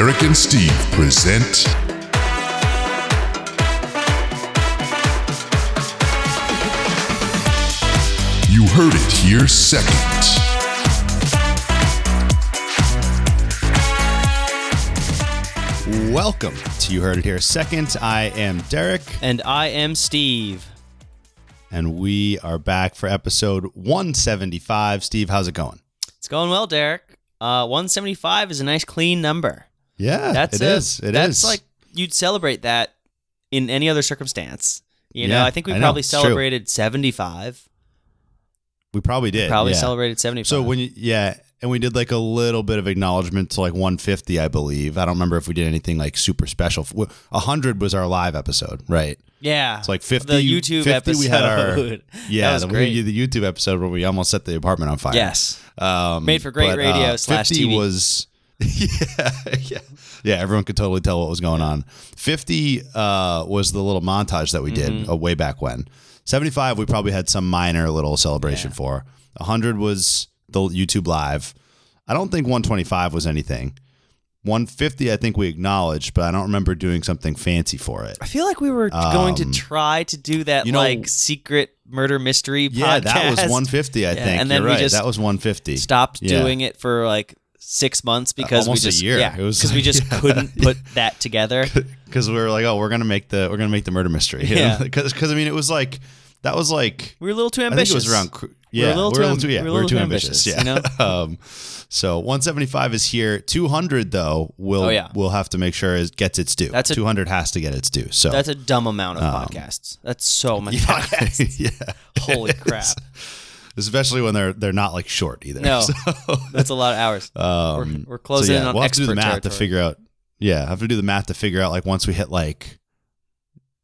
Derek and Steve present. You heard it here second. Welcome to You Heard It Here Second. I am Derek, And I am Steve. and we are back for episode 175. Steve, how's it going? It's going well, Derek. Uh, 175 is a nice clean number. Yeah, That's it a- is. It that's is. like you'd celebrate that in any other circumstance. You know, I think we I probably true. celebrated 75. we probably did. Probably yeah. celebrated 75. So when you, yeah, and we did like a little bit of acknowledgement to like 150, I believe. I don't remember if we did anything like super special. W- 100 was our live episode, right? yeah, It's like 50. the YouTube 50 episode. We had our yeah, that was the, we the YouTube episode where we almost set the apartment on fire. yes, Um, Made for great but, radio uh, slash 50 TV. was yeah, yeah, yeah. Everyone could totally tell what was going on. 50 uh, was the little montage that we did Mm-hmm. uh, way back when. 75 we probably had some minor little celebration Yeah. for. 100 was the YouTube live. I don't think 125 was anything. 150 I think we acknowledged, but I don't remember doing something fancy for it. I feel like we were going to Um, try to do that you know- like secret murder mystery Yeah, podcast. that was 150 I Yeah, think. and then You're we right. just that was 150. Stopped Yeah. doing it for like six months because almost a we just year. yeah because we just yeah. couldn't put that together. because we were like, oh, we're gonna make the we're gonna make the murder mystery. Yeah. Because I mean, it was like that was like We were a little too ambitious. it was around. cr- We were Yeah, a little we too were a little too, yeah, we were we were too ambitious. Yeah. you um, so 175 is here. 200 though will Oh, yeah. will have to make sure it gets its due. That's a- 200 has to get its due. So That's a dumb amount of Um, podcasts. That's so many podcasts. yeah, Holy crap! Especially when they're they're not like short either. No. So, That's a lot of hours. um, we're, we're closing so yeah, in on we'll have to do the math to figure out. Yeah, I have to do the math to figure out like once we hit like,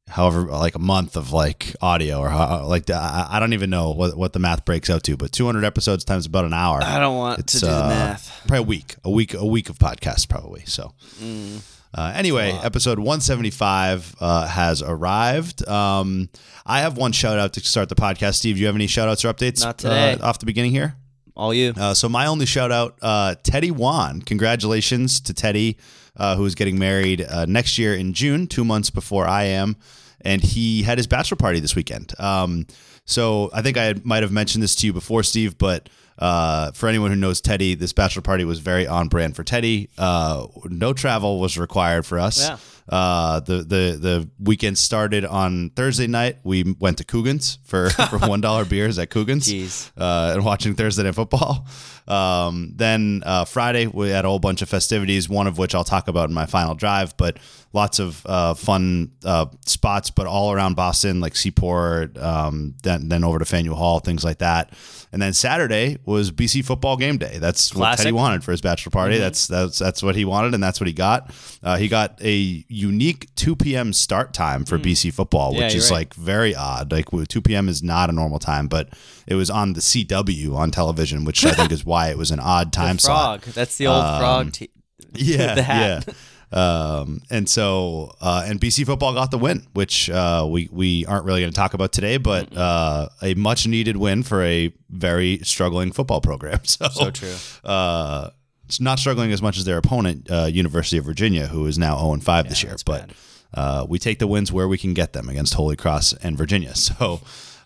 however, like a month of like audio or how, like I, I don't even know what what the math breaks out to, but 200 episodes times about an hour. I don't want It's, to do uh, the math. Probably a week, a week, a week of podcasts probably. So. Mm. Uh, anyway, episode 175 uh, has arrived. Um, I have one shout out to start the podcast. Steve, do you have any shout outs or updates Not today. Uh, off the beginning here? All you. Uh, so my only shout out, uh, Teddy Wan. Congratulations to Teddy, uh, who is getting married uh, next year in June, two months before I am, and he had his bachelor party this weekend. Um, so I think I might have mentioned this to you before, Steve, but uh, for anyone who knows Teddy, this bachelor party was very on brand for Teddy. Uh, no travel was required for us. Yeah. Uh, the the the weekend started on Thursday night. We went to Coogan's for for one dollar beers at Coogan's uh, and watching Thursday Night Football. Um, then uh, Friday we had a whole bunch of festivities, one of which I'll talk about in my final drive. But lots of uh, fun uh, spots, but all around Boston, like Seaport, um, then then over to Faneuil Hall, things like that. And then Saturday was BC football game day. That's what Classic. Teddy wanted for his bachelor party. Mm-hmm. That's that's that's what he wanted, and that's what he got. Uh, he got a unique 2 p.m. start time for BC football, Mm. Yeah, which is right. like very odd. Like 2 p.m. is not a normal time, but it was on the CW on television, which I think is why it was an odd time The slot. frog. That's the old frog. T- Yeah, yeah. Um, and so uh, and BC football got the win, which uh, we we aren't really going to talk about today, but uh, a much needed win for a very struggling football program. So, So true. Uh, not struggling as much as their opponent, uh, University of Virginia, who is now 0 and 5 this year. But uh, we take the wins where we can get them against Holy Cross and Virginia. So,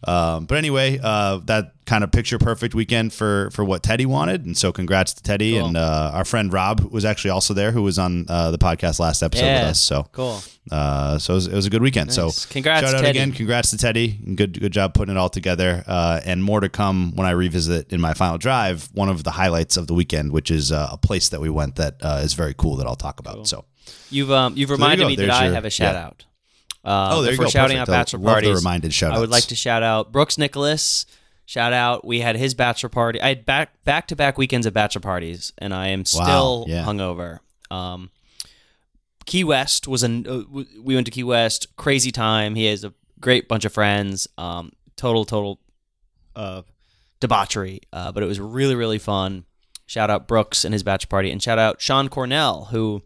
um, but anyway, uh, that kind of picture perfect weekend for for what Teddy wanted, and so congrats to Teddy Cool. and uh, our friend Rob was actually also there, who was on uh, the podcast last episode with us. So, Cool. uh, so it was, it was a good weekend. Nice. So Congrats, shout out Teddy. again. Congrats to Teddy. And Good good job putting it all together. Uh, and more to come when I revisit in my final drive. One of the highlights of the weekend, which is uh, a place that we went that uh, is very cool that I'll talk about. So You've um you've you reminded go. me that There's I have a shout yeah. out. Uh, Oh, there if you go. shouting Perfect. out bachelor love the parties. reminded shout I would like to shout out Brooks Nicholas. Shout out. We had his bachelor party. I had back back to back weekends of bachelor parties, and I am still yeah. hungover. Um, Key West was an. Uh, we went to Key West. Crazy time. He has a great bunch of friends. Um, total total, uh, debauchery. Uh, but it was really really fun. Shout out Brooks and his bachelor party, and shout out Sean Cornell who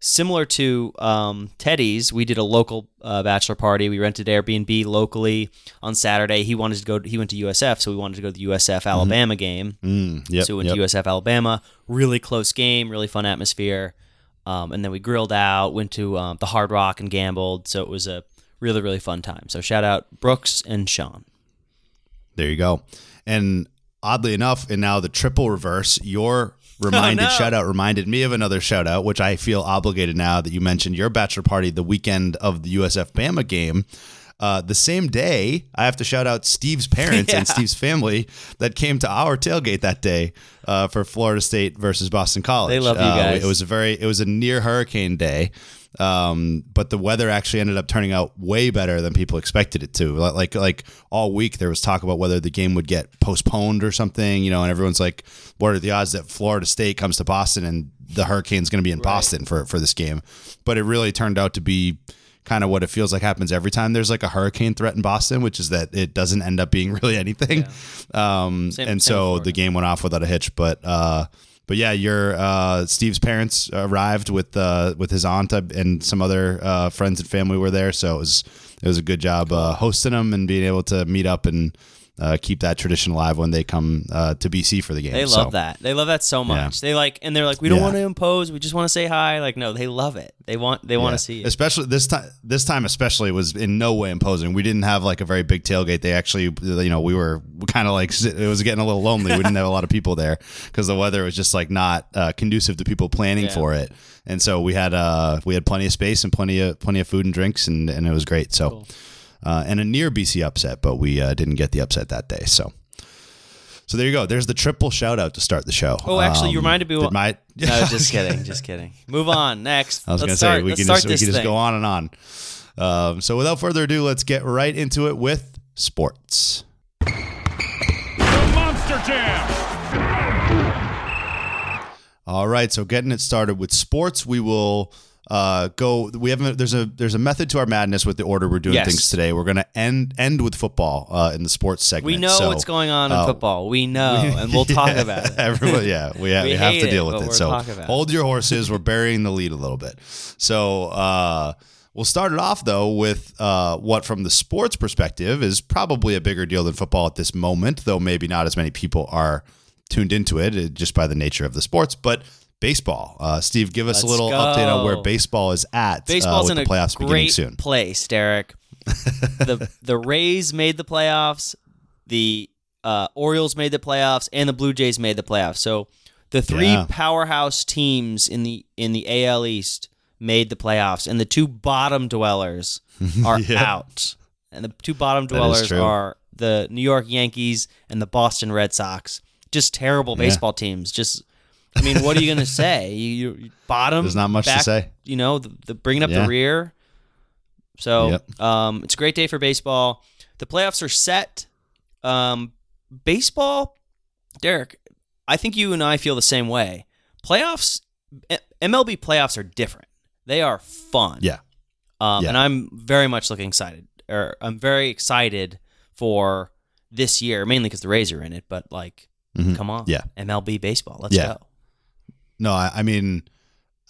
similar to um, Teddy's, we did a local uh, bachelor party. We rented Airbnb locally on Saturday. He wanted to go. He went to USF, so we wanted to go to the USF Alabama game. Mm, yep, so we went yep. to USF Alabama. Really close game. Really fun atmosphere. Um, and then we grilled out, went to um, the Hard Rock and gambled. So it was a really really fun time. So shout out Brooks and Sean. There you go. And oddly enough, and now the triple reverse, your reminded no. shout out reminded me of another shout out, which I feel obligated now that you mentioned your bachelor party the weekend of the USF Bama game. Uh, the same day, I have to shout out Steve's parents and Steve's family that came to our tailgate that day uh, for Florida State versus Boston College. They love you Uh, guys. It was a very, it was a near hurricane day, um, but the weather actually ended up turning out way better than people expected it to. Like, like, like all week there was talk about whether the game would get postponed or something, you know, and everyone's like, what are the odds that Florida State comes to Boston and the hurricane's going to be in Boston for for this game? But it really turned out to be kind of what it feels like happens every time there's like a hurricane threat in Boston, which is that it doesn't end up being really anything. Um, Same- and so the game went off without a hitch. But uh, but yeah, your uh, Steve's parents arrived with uh, with his aunt and some other uh, friends and family were there, so it was it was a good job uh, hosting them and being able to meet up and uh, keep that tradition alive when they come uh, to BC for the game. They So, love that. They love that so much. They like, and they're like, we don't Yeah. want to impose. We just want to say hi. Like, no, they love it. They want, they want to see it. Especially this time, this time especially was in no way imposing. We didn't have like a very big tailgate. They actually, you know, we were kind of like it was getting a little lonely. We didn't have a lot of people there because the weather was just like not uh, conducive to people planning Yeah. for it. And so we had uh we had plenty of space and plenty of plenty of food and drinks and and it was great. So uh, and a near BC upset, but we uh, didn't get the upset that day. So. So there you go. There's the triple shout out to start the show. Oh, actually, you Um, reminded me did what- my No, just kidding, just kidding. Move on. Next. I was Let's going to start, say we can just we can just go on and on. Um, so without further ado, let's get right into it with sports. The Monster Jam. All right, so getting it started with sports, we will uh, go. We have a, there's a there's a method to our madness with the order we're doing Yes. things today. We're going to end end with football uh, in the sports segment. We know So, what's going on in uh, football. We know, and we'll talk yeah, about it. Everyone, yeah, we, ha- We we have to deal but with it. So it. hold your horses. We're burying the lead a little bit. So uh, we'll start it off though with uh, what, from the sports perspective, is probably a bigger deal than football at this moment. Though maybe not as many people are tuned into it uh, just by the nature of the sports, but. Baseball, uh, Steve. Give us Let's a little update on where baseball is at. Baseball's uh, in with a the playoffs beginning great soon. place, Derek. the The Rays made the playoffs. The uh, Orioles made the playoffs, and the Blue Jays made the playoffs. So the three Yeah. powerhouse teams in the in the AL East made the playoffs, and the two bottom dwellers are Yeah. out. And the two bottom dwellers are the New York Yankees and the Boston Red Sox. Just terrible Yeah. baseball teams. Just I mean, what are you going to say? You, you bottom. There's not much to say. You know, the, the bringing up Yeah. the rear. So, Yep. um, it's a great day for baseball. The playoffs are set. Um, baseball, Derek, I think you and I feel the same way. Playoffs, MLB playoffs are different. They are fun. Yeah. Um, Yeah. And I'm very much looking excited, or I'm very excited for this year, mainly because the Rays are in it. But like, Mhm. come on, Yeah. MLB baseball, let's Yeah. go. No, I, I mean,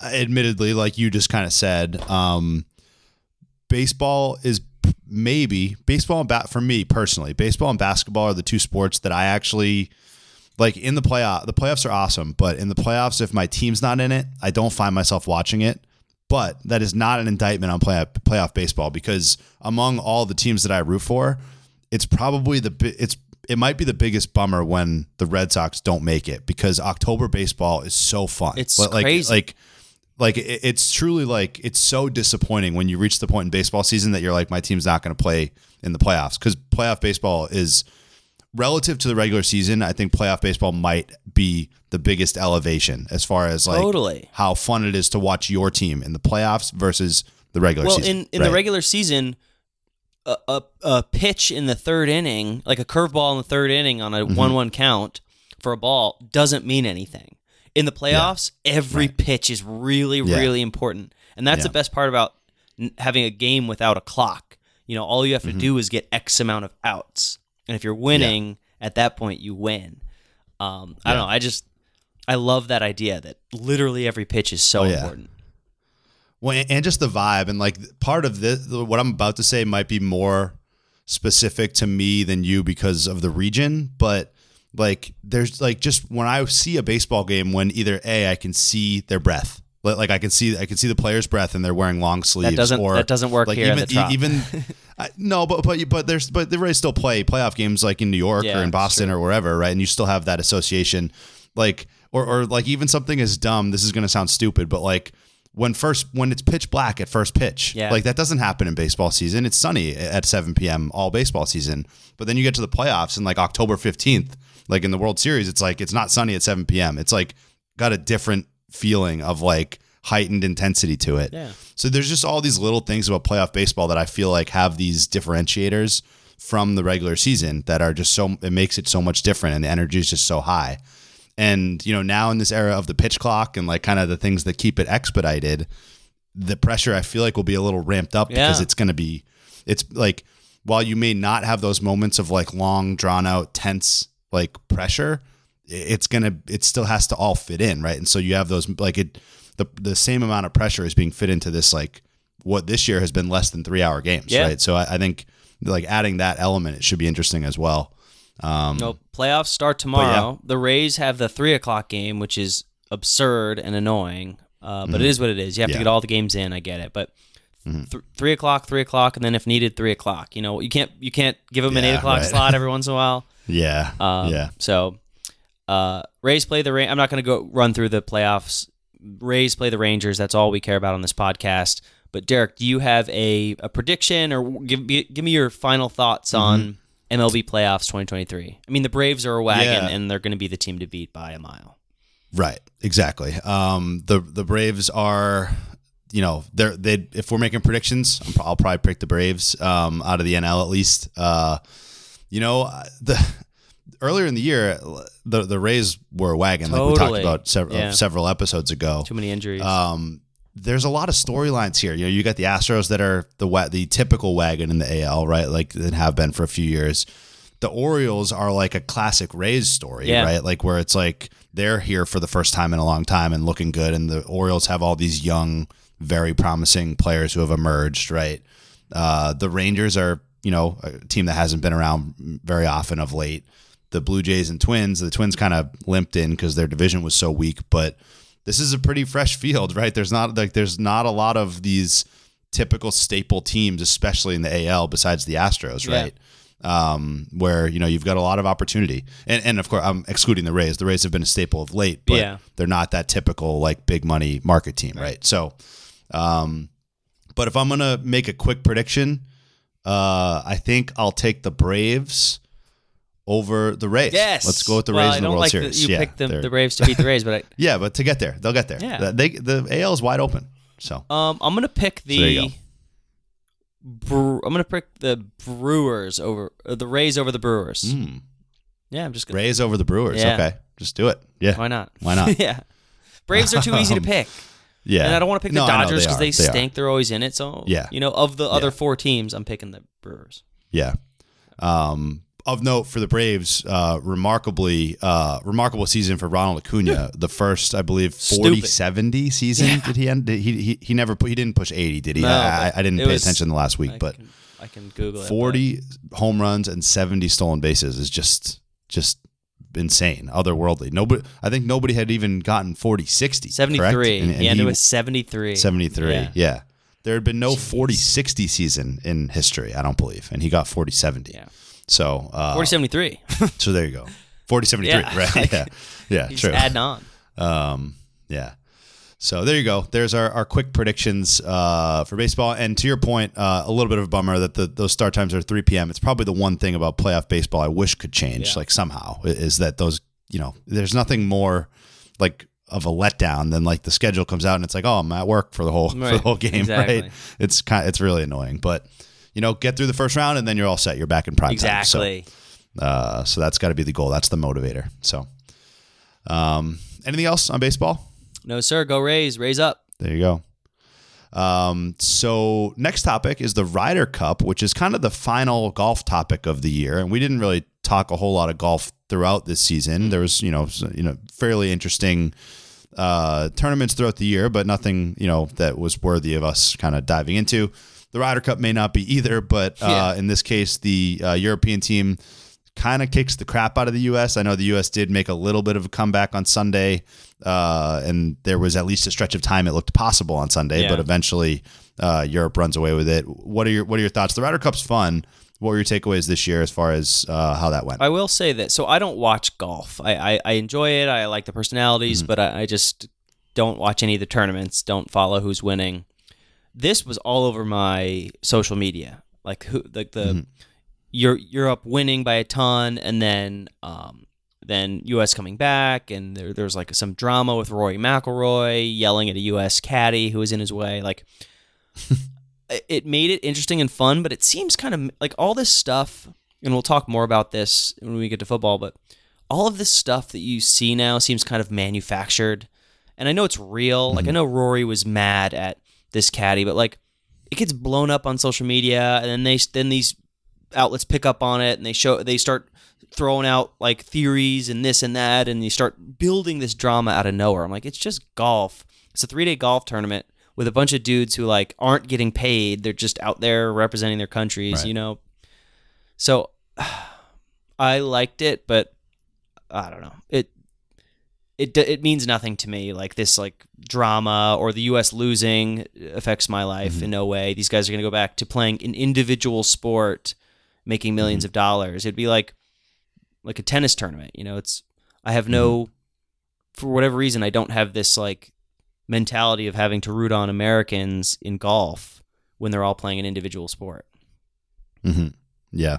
admittedly, like you just kind of said, um, baseball is maybe baseball and bat for me personally. Baseball and basketball are the two sports that I actually like in the playoff. The playoffs are awesome, but in the playoffs, if my team's not in it, I don't find myself watching it. But that is not an indictment on playoff playoff baseball because among all the teams that I root for, it's probably the it's it might be the biggest bummer when the Red Sox don't make it because October baseball is so fun. It's But, like, crazy. Like like it's truly like it's so disappointing when you reach the point in baseball season that you're like my team's not going to play in the playoffs because playoff baseball is relative to the regular season. I think playoff baseball might be the biggest elevation as far as like Totally. how fun it is to watch your team in the playoffs versus the regular Well, season. in, in the regular season, a, a, a pitch in the third inning, like a curveball in the third inning on a Mm-hmm. 1 1 count for a ball, doesn't mean anything. In the playoffs, every pitch is really, Yeah. really important. And that's Yeah. the best part about n- having a game without a clock. You know, all you have to Mm-hmm. do is get X amount of outs. And if you're winning, at that point, you win. Um, I don't know. I just, I love that idea that literally every pitch is so Oh, yeah. important. Well, and just the vibe and like part of this, what I'm about to say might be more specific to me than you because of the region, but like there's like just when I see a baseball game when either A, I can see their breath Like, I can see I can see the player's breath and they're wearing long sleeves. That doesn't- or, that doesn't work like here even, Even I, no, but but but there's but they Rays still play playoff games like in New York Yeah, or in Boston or wherever, right? And you still have that association, like or or like even something as dumb. This is going to sound stupid, but like when first when it's pitch black at first pitch, Yeah. like that doesn't happen in baseball season. It's sunny at 7 p.m. all baseball season, but then you get to the playoffs and like October 15th, like in the World Series, it's like it's not sunny at 7 p.m. It's like got a different feeling of like heightened intensity to it. Yeah. So there's just all these little things about playoff baseball that I feel like have these differentiators from the regular season that are just so it makes it so much different and the energy is just so high. And you know, now in this era of the pitch clock and like kind of the things that keep it expedited, the pressure I feel like will be a little ramped up because it's going to be it's like while you may not have those moments of like long drawn out tense like pressure, it's going to it still has to all fit in, right? And so you have those like it the the same amount of pressure is being fit into this like what this year has been less than 3 hour games, Yeah. right? So I, I think like adding that element it should be interesting as well. Um No, playoffs start tomorrow. The Rays have the three o'clock game, which is absurd and annoying. Uh, but it is what it is. You have to Mm-hmm. Yeah. Mm-hmm. get all the games in. I get it, but th- three o'clock, three o'clock, and then if needed, three o'clock. You know, you can't you can't give them an eight o'clock right. slot every once in a while. yeah. Um, yeah. So, uh, Rays play the. Ra- I'm not going to go run through the playoffs. Rays play the Rangers. That's all we care about on this podcast. But Derek, do you have a, a prediction or give give me your final thoughts on MLB playoffs 2023? I mean, the Braves are a wagon. Yeah. and they're going to be the team to beat by a mile. Right. Exactly. Um, the the Braves are, you know, they're they. If we're making predictions, I'm, I'll probably pick the Braves um, out of the NL at least. Uh, you know, the earlier in the year, the the Rays were a wagon, like we Totally. talked about several Yeah. several episodes ago. Too many injuries. Um, there's a lot of storylines here. You know, you got the Astros that are the wa- the typical wagon in the AL, right? Like that have been for a few years. The Orioles are like a classic Rays story, Yeah. right? Like where it's like they're here for the first time in a long time and looking good, and the Orioles have all these young, very promising players who have emerged, right? Uh, the Rangers are, you know, a team that hasn't been around very often of late. The Blue Jays and Twins, the Twins kind of limped in because their division was so weak, but this is a pretty fresh field, right? There's not like there's not a lot of these typical staple teams, especially in the AL, besides the Astros, Yeah. right? Um, where you know you've got a lot of opportunity, and and of course I'm excluding the Rays. The Rays have been a staple of late, but Yeah. they're not that typical like big money market team, right? So, um, but if I'm gonna make a quick prediction, uh, I think I'll take the Braves over the Rays. yes. let's go with the well, Rays I in the don't World like Series. That you yeah, picked the, the Braves to beat the Rays, but yeah, but to get there, they'll get there. Yeah. They the AL is wide open. So I, um, I'm gonna pick the. go. Bre- I'm gonna pick the Brewers over uh, the Rays over the Brewers. mm, Yeah, I'm just gonna. Rays over the Brewers. Yeah. Okay, just do it. Yeah, Why not? Why not? yeah. Braves are too easy to Um, pick. yeah. And I don't want to pick No, the I Dodgers because are. they, are. stink. They're always in it. So Yeah. you know, of the other Yeah. four teams, I'm picking the Brewers. Yeah. Um, of note for the Braves, uh, remarkably, uh, remarkable season for Ronald Acuna. The first, I believe, 40 Stupid. 70 season. Did he end? Did he, he, he never put, he didn't push 80, did he? No, I, I didn't pay was- attention the last week, I but can, I can Google it. 40 home runs and 70 stolen bases is just, just insane, otherworldly. Nobody, I think nobody had even gotten 40 60. but 73. correct? And- and he ended he- with 73. 73. Yeah. Yeah. There had been no 40 60 season in history, I don't believe. And he got 40 70. Yeah. So, uh, 40 73. so there you go. 40 73, Yeah. right? Yeah. Yeah, He's true. adding on. Um, yeah. So there you go. There's our, our quick predictions uh, for baseball. And to your point, uh, a little bit of a bummer that the, those start times are 3 p.m. It's probably the one thing about playoff baseball I wish could change, Yeah. like somehow, is that those, you know, there's nothing more like of a letdown than like the schedule comes out and it's like, oh, I'm at work for the whole for the whole game, Exactly. right? It's kind, of, it's really annoying, but you know, get through the first round and then you're all set. You're back in prime time. So- Exactly. uh, so that's got to be the goal. That's the motivator. So, um, anything else on baseball? No, sir. Go Rays. Raise up. There you go. Um, so next topic is the Ryder Cup, which is kind of the final golf topic of the year, and we didn't really talk a whole lot of golf throughout this season. There was, you know, you know, fairly interesting uh, tournaments throughout the year, but nothing, you know, that was worthy of us kind of diving into. The Ryder Cup may not be either, but uh, Yeah. in this case, the uh, European team kind of kicks the crap out of the U.S. I know the U.S. did make a little bit of a comeback on Sunday, uh, and there was at least a stretch of time it looked possible on Sunday, Yeah. but eventually uh, Europe runs away with it. What are your What are your thoughts? The Ryder Cup's fun. What were your takeaways this year as far as uh, how that went? I will say that. So I don't watch golf. I, I, I enjoy it. I like the personalities, but I, I just don't watch any of the tournaments. Don't follow who's winning. This was all over my social media. Like who, like the Eur- Europe winning by a ton, and then um, then U.S. coming back, and there, there's like some drama with Rory McIlroy yelling at a U.S. caddy who was in his way. Like it- it made it interesting and fun, but it seems kind of like all this stuff, and we'll talk more about this when we get to football, but all of this stuff that you see now seems kind of manufactured. And I know it's real. Like I know Rory was mad at this caddy, but like it gets blown up on social media and then they then these outlets pick up on it and they show they start throwing out like theories and this and that and you start building this drama out of nowhere. I'm like it's just golf. It's a 3-day golf tournament with a bunch of dudes who like aren't getting paid. They're just out there representing their countries, Right. you know. So I liked it, but I don't know. It it it means nothing to me. Like this like drama or the U.S. losing affects my life mm-hmm. in no way. These guys are gonna go back to playing an individual sport, making 1000000s mm-hmm. of dollars. It'd be like like a tennis tournament. You know, it's I have no mm-hmm. for whatever reason I don't have this like mentality of having to root on Americans in golf when they're all playing an individual sport. hmm Yeah.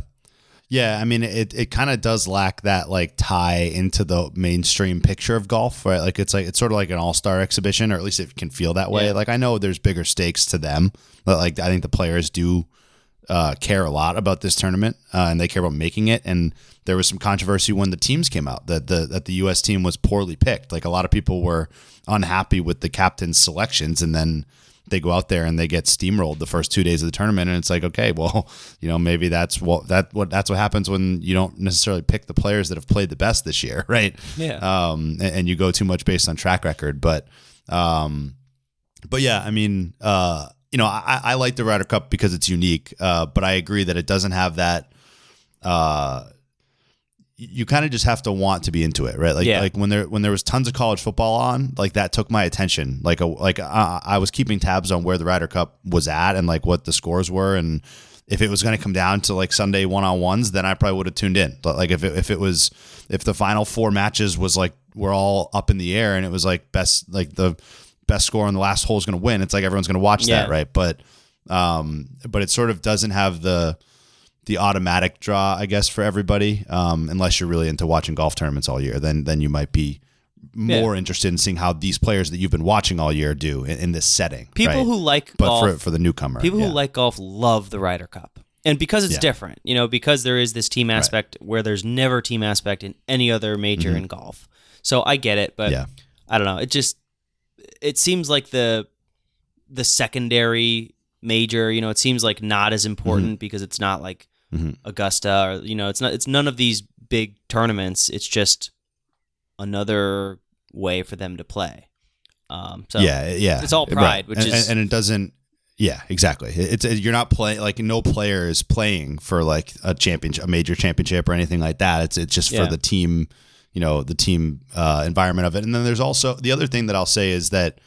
Yeah, I mean it it kind of does lack that like tie into the mainstream picture of golf, right? Like it's like it's sort of like an all-star exhibition or at least it can feel that way. Yeah. Like I know there's bigger stakes to them, but like I think the players do uh, care a lot about this tournament uh, and they care about making it and there was some controversy when the teams came out that the that the US team was poorly picked. Like a lot of people were unhappy with the captain's selections and then they go out there and they get steamrolled the first two days of the tournament and it's like okay well you know maybe that's what that what that's what happens when you don't necessarily pick the players that have played the best this year right Yeah. um and, and you go too much based on track record but um but yeah i mean uh you know i i like the Ryder cup because it's unique uh but i agree that it doesn't have that uh you kind of just have to want to be into it, right? Like, Yeah. like when there when there was tons of college football on, like that took my attention. Like, a, like uh, I was keeping tabs on where the Ryder Cup was at and like what the scores were, and if it was going to come down to like Sunday one on ones, then I probably would have tuned in. But like if it, if it was if the final four matches was like we're all up in the air and it was like best like the best score on the last hole is going to win, it's like everyone's going to watch Yeah. that, right? But um, but it sort of doesn't have the the automatic draw, I guess, for everybody. Um, unless you're really into watching golf tournaments all year, then then you might be more interested in seeing how these players that you've been watching all year do in, in this setting. People right? who like but golf for for the newcomer, People yeah. who like golf love the Ryder Cup. And because it's Yeah. different, you know, because there is this team aspect where there's never team aspect in any other major in golf. So I get it, but Mm-hmm. Yeah. I don't know. It just it seems like the the secondary major, you know, it seems like not as important because it's not like Mhm. Augusta or you know, it's not it's none of these big tournaments. It's just another way for them to play. Um so yeah, yeah, it's all pride, which and, is- and, it doesn't. Yeah, exactly. It's you're not playing like no player is playing for like a championship, a major championship or anything like that. It's it's just Yeah. for the team, you know, the team uh, environment of it. And then there's also the other thing that I'll say is that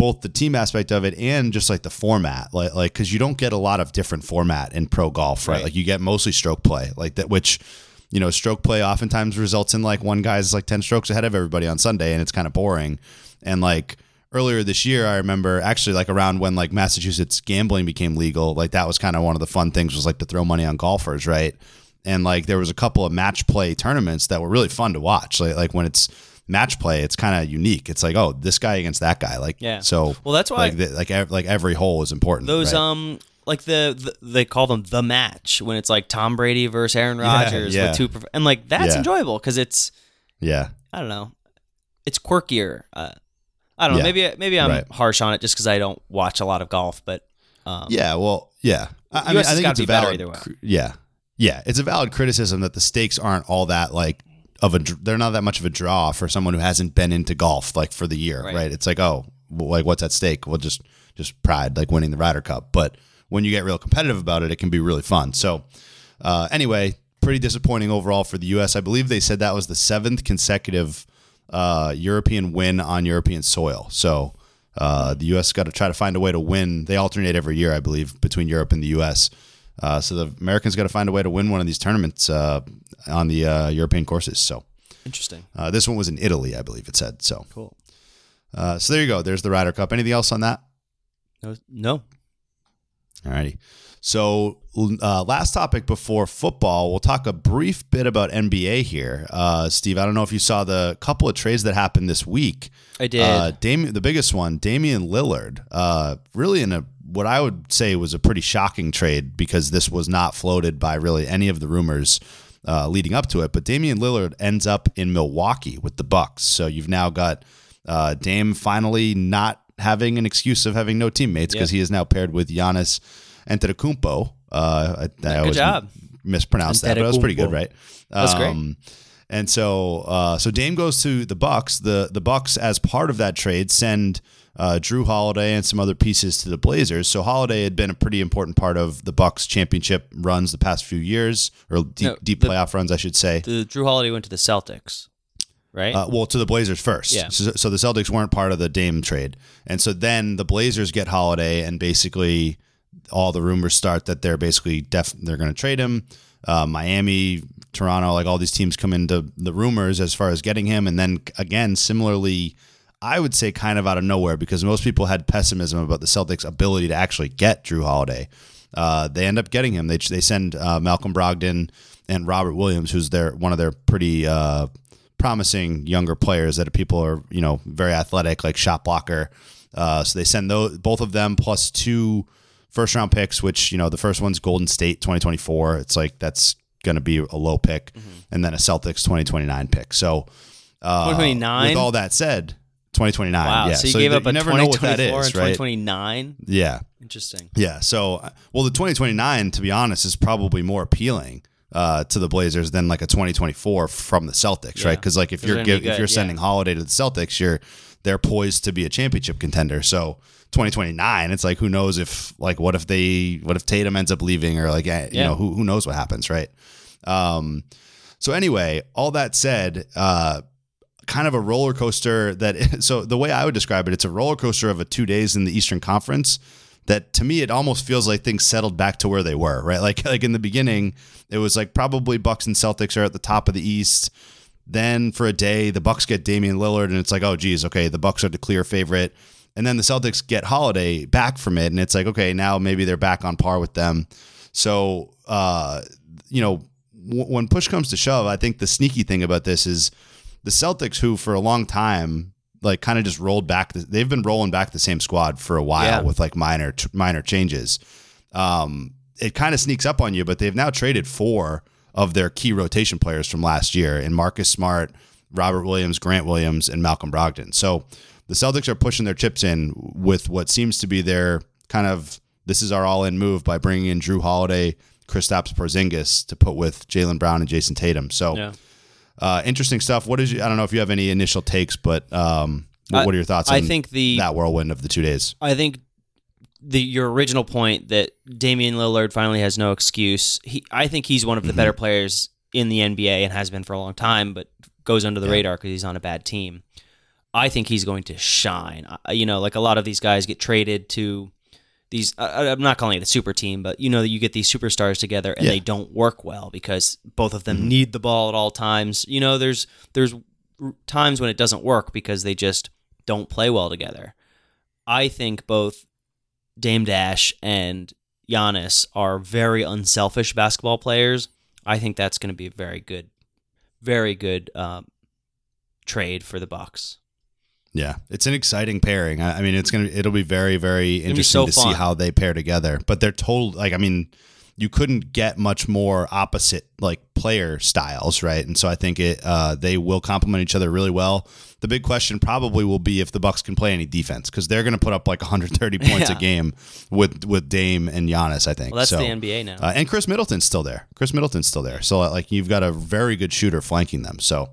both the team aspect of it and just like the format, like like because you don't get a lot of different format in pro golf, right? Right. Like you get mostly stroke play, like that, which you know, stroke play oftentimes results in like one guy's like ten strokes ahead of everybody on Sunday, and it's kind of boring. And like earlier this year, I remember actually like around when like Massachusetts gambling became legal, like that was kind of one of the fun things was like to throw money on golfers, right? And like there was a couple of match play tournaments that were really fun to watch. Like like when it's match play, it's kind of unique. It's like oh, this guy against that guy, like Yeah. So Well, that's why- like the, like ev- like every hole is important. those right? um like the, the they call them the match when it's like Tom Brady versus Aaron Rodgers yeah. with two prof- and like that's Yeah. enjoyable because it's yeah. I don't know it's quirkier. Uh, I don't know. Yeah. Maybe maybe I'm Right. harsh on it just because I don't watch a lot of golf, but um, Yeah, well, yeah. I, I mean, I think it's a be better valid. either way. cr- Yeah, yeah. It's a valid criticism that the stakes aren't all that like of a. They're not that much of a draw for someone who hasn't been into golf like for the year, Right. right? It's like, oh, like what's at stake? Well, just just pride, like winning the Ryder Cup. But when you get real competitive about it, it can be really fun. So, uh, anyway. pretty disappointing overall for the U.S. I believe they said that was the seventh consecutive uh, European win on European soil. So uh, the U.S. got to try to find a way to win. They alternate every year, I believe, between Europe and the U.S. Uh, so the Americans got to find a way to win one of these tournaments uh, on the uh, European courses. So Interesting. uh, this one was in Italy, I believe it said. So Cool. uh, so there you go. There's the Ryder Cup. Anything else on that? No, no. Alrighty. So, uh, last topic before football, we'll talk a brief bit about NBA here. Uh, Steve, I don't know if you saw the couple of trades that happened this week. I did. Uh, Dam- the biggest one, Damian Lillard, uh, really in a what I would say was a pretty shocking trade because this was not floated by really any of the rumors uh, leading up to it. But Damian Lillard ends up in Milwaukee with the Bucks. So you've now got uh, Dame finally not having an excuse of having no teammates because Yeah. he is now paired with Giannis Antetokounmpo. Uh, I, I always job. mispronounced that, but that was pretty good, right? That's great. Um, and so, uh, so Dame goes to the Bucks. The the Bucks, as part of that trade, send uh, Jrue Holiday and some other pieces to the Blazers. So Holiday had been a pretty important part of the Bucks championship runs the past few years, or deep No, deep the- playoff runs, I should say. The Jrue Holiday went to the Celtics, right? Uh, well, to the Blazers first. Yeah. So, so the Celtics weren't part of the Dame trade, and so then the Blazers get Holiday, and basically all the rumors start that they're basically def- they're going to trade him. Uh, Miami, Toronto, like all these teams come into the rumors as far as getting him, and then again, similarly, I would say kind of out of nowhere because most people had pessimism about the Celtics' ability to actually get Jrue Holiday. Uh, they end up getting him. They they send uh, Malcolm Brogdon and Robert Williams, who's their one of their pretty uh, promising younger players that people are you know very athletic, like shot blocker. Uh, so they send those both of them plus two first round picks, which you know the first one's Golden State 2024. It's like that's going to be a low pick, and then a Celtics 2029 pick. So uh, 2029? With all that said, 2029. wow. Yeah. so you gave you up a never know what 2024 that is, and right? 2029. Yeah. Interesting. Yeah. So, uh, well, the 2029, to be honest, is probably more appealing uh, to the Blazers than like a 2024 from the Celtics, right? Because like if you're are gonna be give, if you're yeah. sending Holiday to the Celtics, you're they're poised to be a championship contender. So 2029, it's like who knows if like what if they what if Tatum ends up leaving or like eh, you Yeah. know who who knows what happens, right? Um, so anyway, all that said, uh, kind of a roller coaster that so the way I would describe it, it's a roller coaster of a two days in the Eastern Conference that to me it almost feels like things settled back to where they were, right? Like like in the beginning, it was like probably Bucks and Celtics are at the top of the East. Then for a day, the Bucks get Damian Lillard, and it's like, oh geez, okay, the Bucks are the clear favorite. And then the Celtics get Holiday back from it, and it's like, okay, now maybe they're back on par with them. So, uh, you know, when push comes to shove, I think the sneaky thing about this is the Celtics, who for a long time, like, kind of just rolled back. The, they've been rolling back the same squad for a while Yeah. with like minor minor changes. Um, it kind of sneaks up on you, but they've now traded four of their key rotation players from last year in Marcus Smart, Robert Williams, Grant Williams, and Malcolm Brogdon. So the Celtics are pushing their chips in with what seems to be their kind of this is our all in move by bringing in Jrue Holiday, Kristaps Porzingis to put with Jaylen Brown and Jayson Tatum. So Yeah. Uh, interesting stuff. What is you, I don't know if you have any initial takes, but um, what, what are your thoughts? On I think the that whirlwind of the two days. I think the your original point that Damian Lillard finally has no excuse. He, I think he's one of the better players in the NBA and has been for a long time, but goes under the radar because he's on a bad team. I think he's going to shine. You know, like a lot of these guys get traded to these. I I'm not calling it a super team, but you know, that you get these superstars together and Yeah. they don't work well because both of them need the ball at all times. You know, there's there's times when it doesn't work because they just don't play well together. I think both Dame Dash and Giannis are very unselfish basketball players. I think that's going to be a very good, very good um, trade for the Bucks. Yeah, it's an exciting pairing. I, I mean, it's gonna it'll be very very interesting so to see how they pair together. But they're total like I mean, you couldn't get much more opposite like player styles, right? And so I think it uh, they will complement each other really well. The big question probably will be if the Bucks can play any defense because they're going to put up like 130 points a game with with Dame and Giannis. I think. Well, that's So, the NBA now. uh, and Khris Middleton's still there. Khris Middleton's still there. So like you've got a very good shooter flanking them. So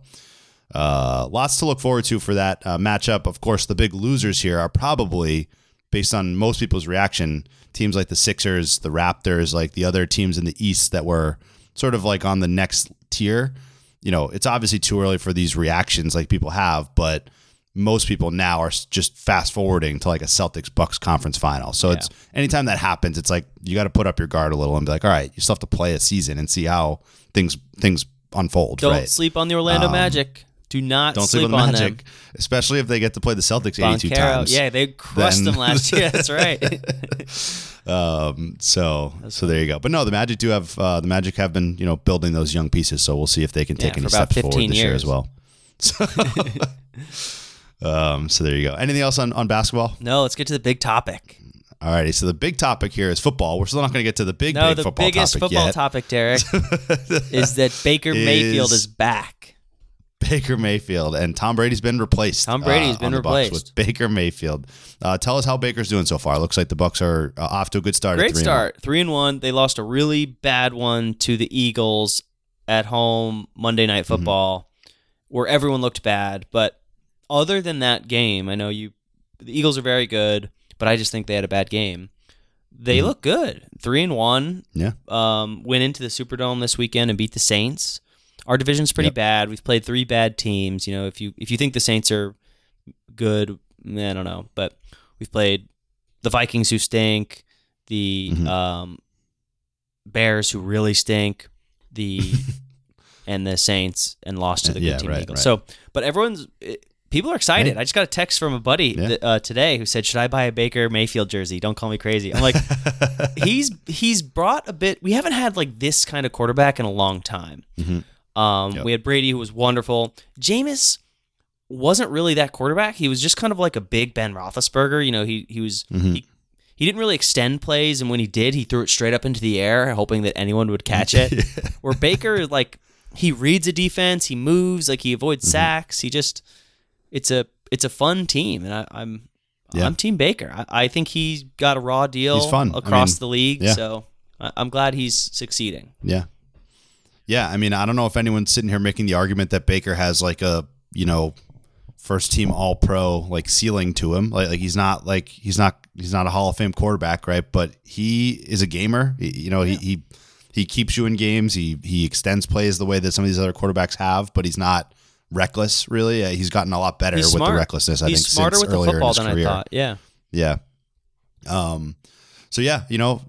uh, lots to look forward to for that uh, matchup. Of course, the big losers here are probably based on most people's reaction. Teams like the Sixers, the Raptors, like the other teams in the East that were sort of like on the next tier, you know, it's obviously too early for these reactions like people have, but most people now are just fast forwarding to like a Celtics Bucks conference final. So it's anytime that happens, it's like you got to put up your guard a little and be like, all right, you still have to play a season and see how things things unfold. Don't right? sleep on the Orlando Magic. Do not Don't sleep, sleep on the them. Magic, especially if they get to play the Celtics 82 times. Yeah, they crushed Then- them last year. That's right. Um, so so there you go. But no, the Magic do have uh, the Magic have been you know building those young pieces. So we'll see if they can take Yeah, any steps forward 15 this year as well. So, um, so there you go. Anything else on on basketball? no, let's get to the big topic. Alrighty. So the big topic here is football. We're still not going to get to the big No, big the football biggest topic football yet. topic, Derek, is that Baker Mayfield Is- is back. Baker Mayfield and Tom Brady's been replaced. Tom Brady's uh, been on the Bucs replaced. with Baker Mayfield. Uh, tell us how Baker's doing so far. Looks like the Bucs are uh, off to a good start. Great three and start. Three and one. They lost a really bad one to the Eagles at home Monday Night Mm-hmm. Football, where everyone looked bad. But other than that game, I know you. The Eagles are very good, but I just think they had a bad game. They look good. Three and one. Yeah. Um, went into the Superdome this weekend and beat the Saints. Our division's pretty Yep. bad. We've played three bad teams. You know, if you if you think the Saints are good, I don't know, but we've played the Vikings who stink, the Mhm. um, Bears who really stink, the and the Saints and lost to the good Yeah, team right, Eagles. right. So, but everyone's it, people are excited. I just got a text from a buddy Yeah. th- uh, today who said, "Should I buy a Baker Mayfield jersey? Don't call me crazy." I'm like, he's he's brought a bit. We haven't had like this kind of quarterback in a long time. Mhm. Um, Yep. We had Brady who was wonderful. Jameis wasn't really that quarterback. He was just kind of like a big Ben Roethlisberger. You know, he he was Mm-hmm. he, he didn't really extend plays, and when he did, he threw it straight up into the air, hoping that anyone would catch it. Where Baker, like, he reads a defense, he moves, like he avoids Mm-hmm. sacks. He just it's a it's a fun team, and I, I'm Yeah. I'm Team Baker. I, I think he's got a raw deal He's fun. I across mean, the league, yeah. so I, I'm glad he's succeeding. Yeah. Yeah. I mean, I don't know if anyone's sitting here making the argument that Baker has like a, you know, first team all pro like ceiling to him. Like, like he's not like he's not he's not a Hall of Fame quarterback, right? But he is a gamer. He- you know, he, he he keeps you in games. He he extends plays the way that some of these other quarterbacks have, but he's not reckless really. Uh, he's gotten a lot better with the recklessness, I he's think, smarter since with the earlier football in his than career. I thought. Yeah. Yeah. Um, so yeah, you know,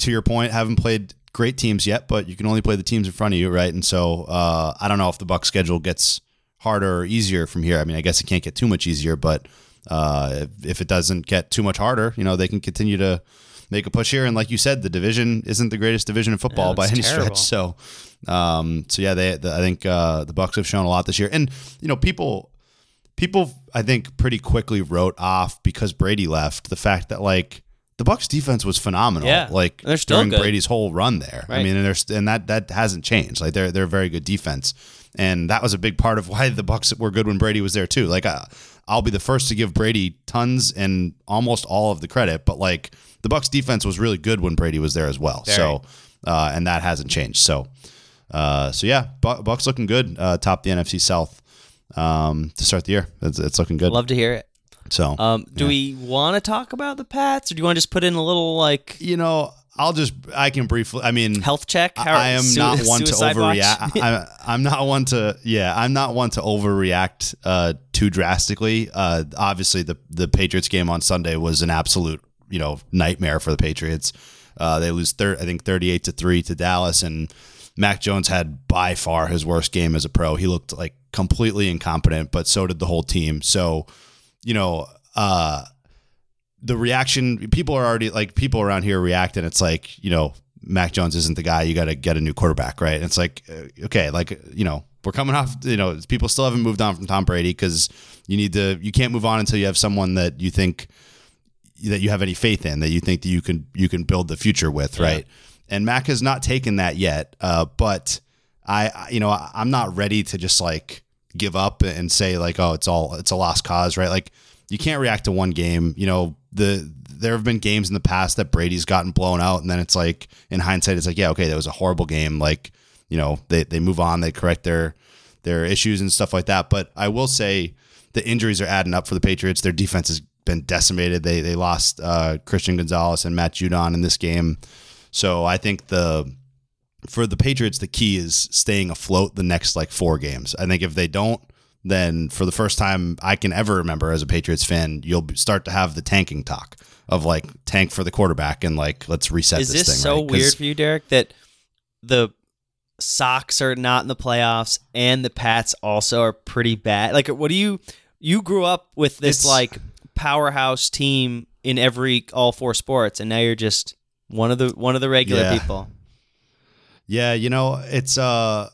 to your point, haven't played great teams yet, but you can only play the teams in front of you, right? And so uh, I don't know if the Buck schedule gets harder or easier from here. I mean, I guess it can't get too much easier, but uh, if, if it doesn't get too much harder, you know, they can continue to make a push here. And like you said, the division isn't the greatest division in football No, by any terrible. stretch. So, um, so yeah, they, the, I think uh, the Bucs have shown a lot this year, and you know, people people I think pretty quickly wrote off because Brady left the fact that like the Bucs defense was phenomenal. Yeah. like They're still during good. Brady's whole run there. I mean, and there's and that that hasn't changed. Like they're they're a very good defense, and that was a big part of why the Bucs were good when Brady was there too. Like I, I'll be the first to give Brady tons and almost all of the credit, but like the Bucs defense was really good when Brady was there as well. So, uh, and that hasn't changed. So. Uh, so yeah, Bu- Bucs looking good. Uh, top the NFC South um, to start the year. It's, it's looking good. Love to hear it. So Um, do we want to talk about the Pats, or do you want to just put in a little like you know, I'll just I can briefly. I mean, health check? I- How- I am su- not one to overreact. I, I'm not one to yeah. I'm not one to overreact uh, too drastically. Uh, obviously, the the Patriots game on Sunday was an absolute you know nightmare for the Patriots. Uh, they lose thir- I think 38 to three to Dallas, and Mac Jones had by far his worst game as a pro. He looked like completely incompetent, but so did the whole team. So you know. Uh, the reaction people are already like people around here react and it's like you know mac jones isn't the guy you got to get a new quarterback right and it's like uh, okay like you know we're coming off you know people still haven't moved on from tom brady because you need to you can't move on until you have someone that you think that you have any faith in that you think that you can you can build the future with right and mac has not taken that yet uh, but I, I you know i'm not ready to just like give up and say like oh it's all it's a lost cause right? Like you can't react to one game. You know the there have been games in the past that brady's gotten blown out and then it's like in hindsight it's like yeah okay that was a horrible game. Like you know they, they move on they correct their their issues and stuff like that. But i will say the injuries are adding up for the patriots. Their defense has been decimated. They they lost uh, christian gonzalez and matt judon in this game. So i think the for the Patriots, the key is staying afloat the next like four games. I think if they don't, then for the first time I can ever remember as a Patriots fan, you'll start to have the tanking talk of like tank for the quarterback and like let's reset Is this, this thing. so right? weird for you, Derek, that the Sox are not in the playoffs and the Pats also are pretty bad? Like, what do you you grew up with this like powerhouse team in every all four sports, and now you're just one of the one of the regular Yeah. people. Yeah, you know, it's uh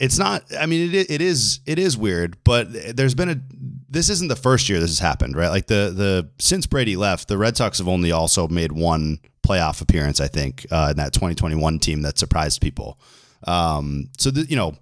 it's not I mean it it is it is weird, but there's been a this isn't the first year this has happened, right? Like the the since Brady left, the Red Sox have only also made one playoff appearance, I think, uh, in that 2021 team that surprised people. Um so the, you know,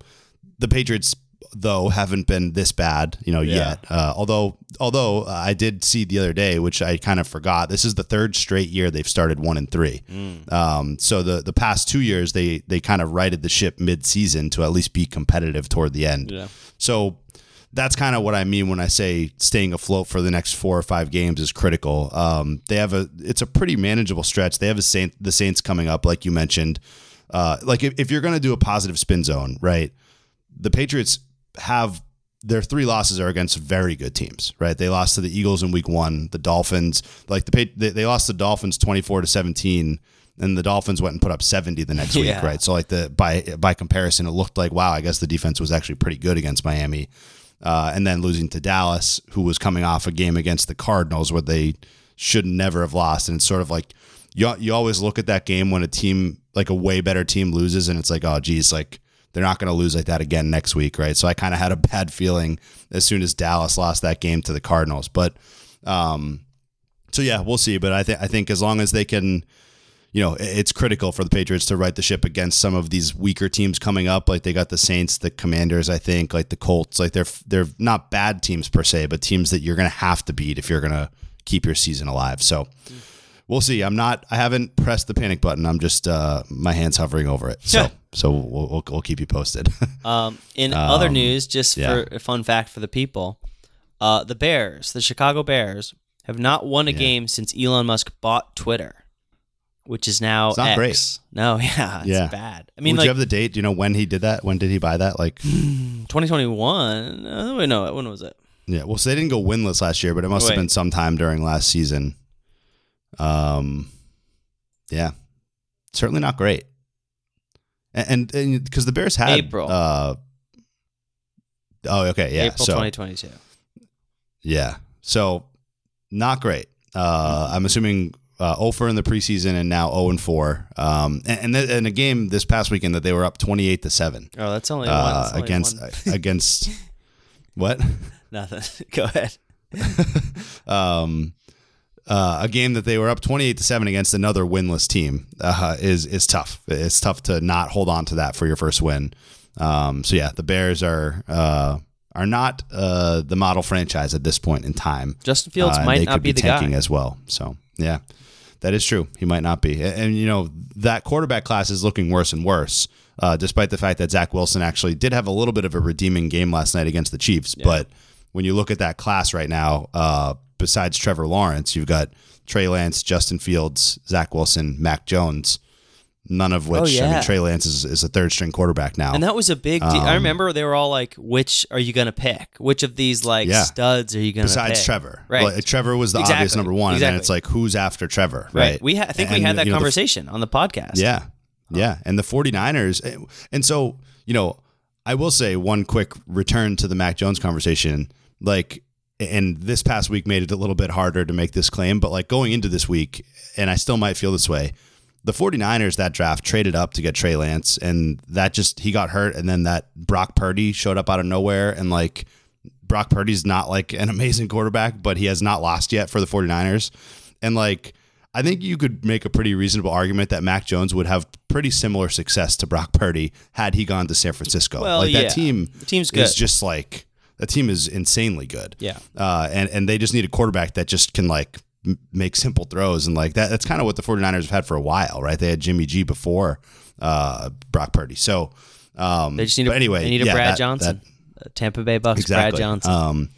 the Patriots though haven't been this bad, you know, Yeah. yet. Uh, although although uh, I did see the other day, which I kind of forgot, this is the third straight year they've started one and three. Um, so the the past two years they they kind of righted the ship mid season to at least be competitive toward the end. Yeah. So that's kind of what I mean when I say staying afloat for the next four or five games is critical. Um, they have a it's a pretty manageable stretch. They have a Saint the Saints coming up, like you mentioned. Uh, like if, if you're going to do a positive spin zone, right? The Patriots have their three losses are against very good teams, right? They lost to the Eagles in week one, the Dolphins, like the they, they lost the Dolphins 24 to 17 and the Dolphins went and put up 70 the next Yeah. week, right? So like the by by comparison, it looked like wow, I guess the defense was actually pretty good against Miami. Uh, and then losing to Dallas, who was coming off a game against the Cardinals where they should never have lost. And it's sort of like you you always look at that game when a team like a way better team loses, and it's like oh geez, like they're not going to lose like that again next week, right? So I kind of had a bad feeling as soon as Dallas lost that game to the Cardinals, but um, so yeah, we'll see. But I think I think as long as they can, you know, it's critical for the Patriots to right the ship against some of these weaker teams coming up. Like they got the Saints, the Commanders, I think, like the Colts. Like they're they're not bad teams per se, but teams that you're going to have to beat if you're going to keep your season alive. So. We'll see. I'm not. I haven't pressed the panic button. I'm just uh, my hands hovering over it. So, so we'll, we'll, we'll keep you posted. Um, in other Um, news, just yeah. for a fun fact for the people, uh, the Bears, the Chicago Bears, have not won a Yeah. game since Elon Musk bought Twitter, which is now It's not X. great. No, yeah, it's Yeah. bad. I mean, Would like you have the date? Do you know when he did that? When did he buy that? Like, 2021. Uh, wait, no, when was it? Yeah, well, so they didn't go winless last year, but it must have been sometime during last season. Um, yeah, certainly not great. And because the Bears had April. Uh, oh, okay, yeah. April so 2022. yeah, so not great. Uh, I'm assuming uh, 0 for in the preseason and now 0 and 4. Um, and and, th- and a game this past weekend that they were up 28 to seven Oh, that's only one. uh, that's only against one. against what? Nothing. Go ahead. um, uh, a game that they were up 28 to 7 against another winless team uh, is is tough. It's tough to not hold on to that for your first win. Um, so yeah, the Bears are uh, are not uh, the model franchise at this point in time. Justin Fields Uh, might not be, the tanking guy. as well. So yeah, that is true. He might not be, and, and, you know that quarterback class is looking worse and worse. Uh, despite the fact that Zach Wilson actually did have a little bit of a redeeming game last night against the Chiefs, but when you look at that class right now, uh, besides Trevor Lawrence, you've got Trey Lance, Justin Fields, Zach Wilson, Mac Jones. None of which Oh, I mean, Trey Lance is, is a third string quarterback now. And that was a big deal. I Um, remember they were all like, "Which are you gonna pick? Which of these like Yeah. studs are you gonna pick? Besides pick?" Trevor, Right. Like, Trevor was the Exactly. obvious number one, and then it's like who's after Trevor, Right. right? We ha- I think we had that you know, the conversation on the podcast. Yeah. Yeah. And the 49ers. eh, And so, you know, I will say one quick return to the Mac Jones conversation. Like, and this past week made it a little bit harder to make this claim, but like going into this week, and I still might feel this way. The 49ers that draft traded up to get Trey Lance, and that just he got hurt, and then that Brock Purdy showed up out of nowhere, and like Brock Purdy's not like an amazing quarterback, but he has not lost yet for the 49ers. And like, I think you could make a pretty reasonable argument that Mac Jones would have pretty similar success to Brock Purdy had he gone to San Francisco. Well, like yeah. that team The team's is just like that team is insanely good. Yeah. Uh, and, and they just need a quarterback that just can like m- make simple throws and like that. That's kind of what the 49ers have had for a while, right? They had Jimmy G before uh, Brock Purdy. So, um, They just need a anyway, They need a yeah, Brad that- Johnson. that- Tampa Bay Bucs. exactly. Brad Johnson. Um,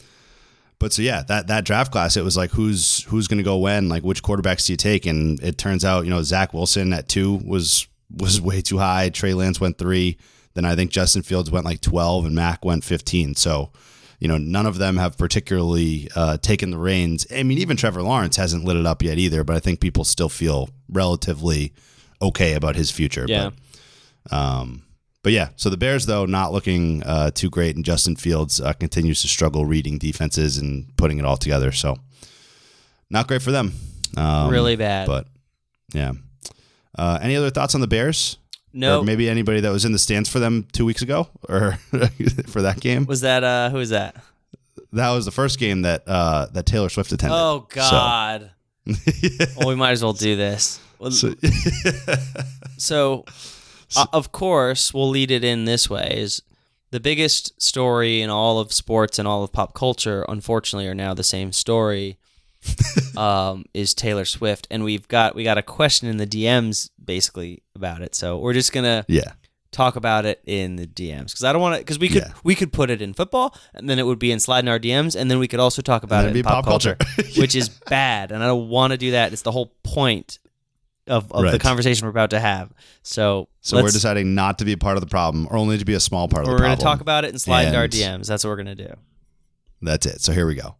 but so yeah, that that draft class, it was like who's who's going to go when, like which quarterbacks do you take? And it turns out, you know, Zach Wilson at two was was way too high. Trey Lance went three. Then I think Justin Fields went like 12 and Mac went 15. So, you know, none of them have particularly uh, taken the reins. I mean, even Trevor Lawrence hasn't lit it up yet either, but I think people still feel relatively okay about his future. Yeah. But, um, but yeah, so the Bears, though, not looking uh, too great, and Justin Fields uh, continues to struggle reading defenses and putting it all together. So, not great for them. Um, Really bad. But yeah. Uh, any other thoughts on the Bears? No. Or maybe anybody that was in the stands for them two weeks ago or for that game. was that uh who was that? That was the first game that uh, that Taylor Swift attended. Oh So- God. well, we might as well do this. So, So, uh, of course, we'll lead it in this way: is the biggest story in all of sports and all of pop culture, unfortunately, are now the same story. um, is Taylor Swift, and we've got we got a question in the DMs basically about it. So we're just gonna yeah. talk about it in the DMs because I don't want to because we could Yeah. we could put it in football and then it would be in sliding our DMs and then we could also talk about it in pop, pop culture. culture, which is bad and I don't want to do that. It's the whole point of, of the conversation we're about to have. So So we're deciding not to be a part of the problem, or only to be a small part of the problem. we're going to talk about it and slide into our DMs. That's what we're going to do. That's it. So here we go.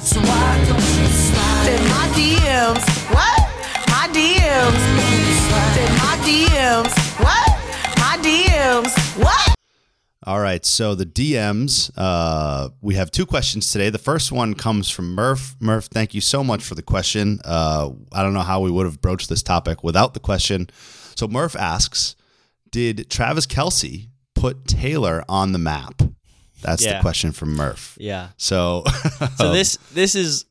So why don't you slide in my DMs? What? My DMs. In my DMs. What? My DMs. What? All right. So the DMs, uh, we have two questions today. The first one comes from Murph. Murph, thank you so much for the question. Uh, I don't know how we would have broached this topic without the question. So Murph asks, did Travis Kelce put Taylor on the map? That's Yeah. the question from Murph. Yeah. So, So this this is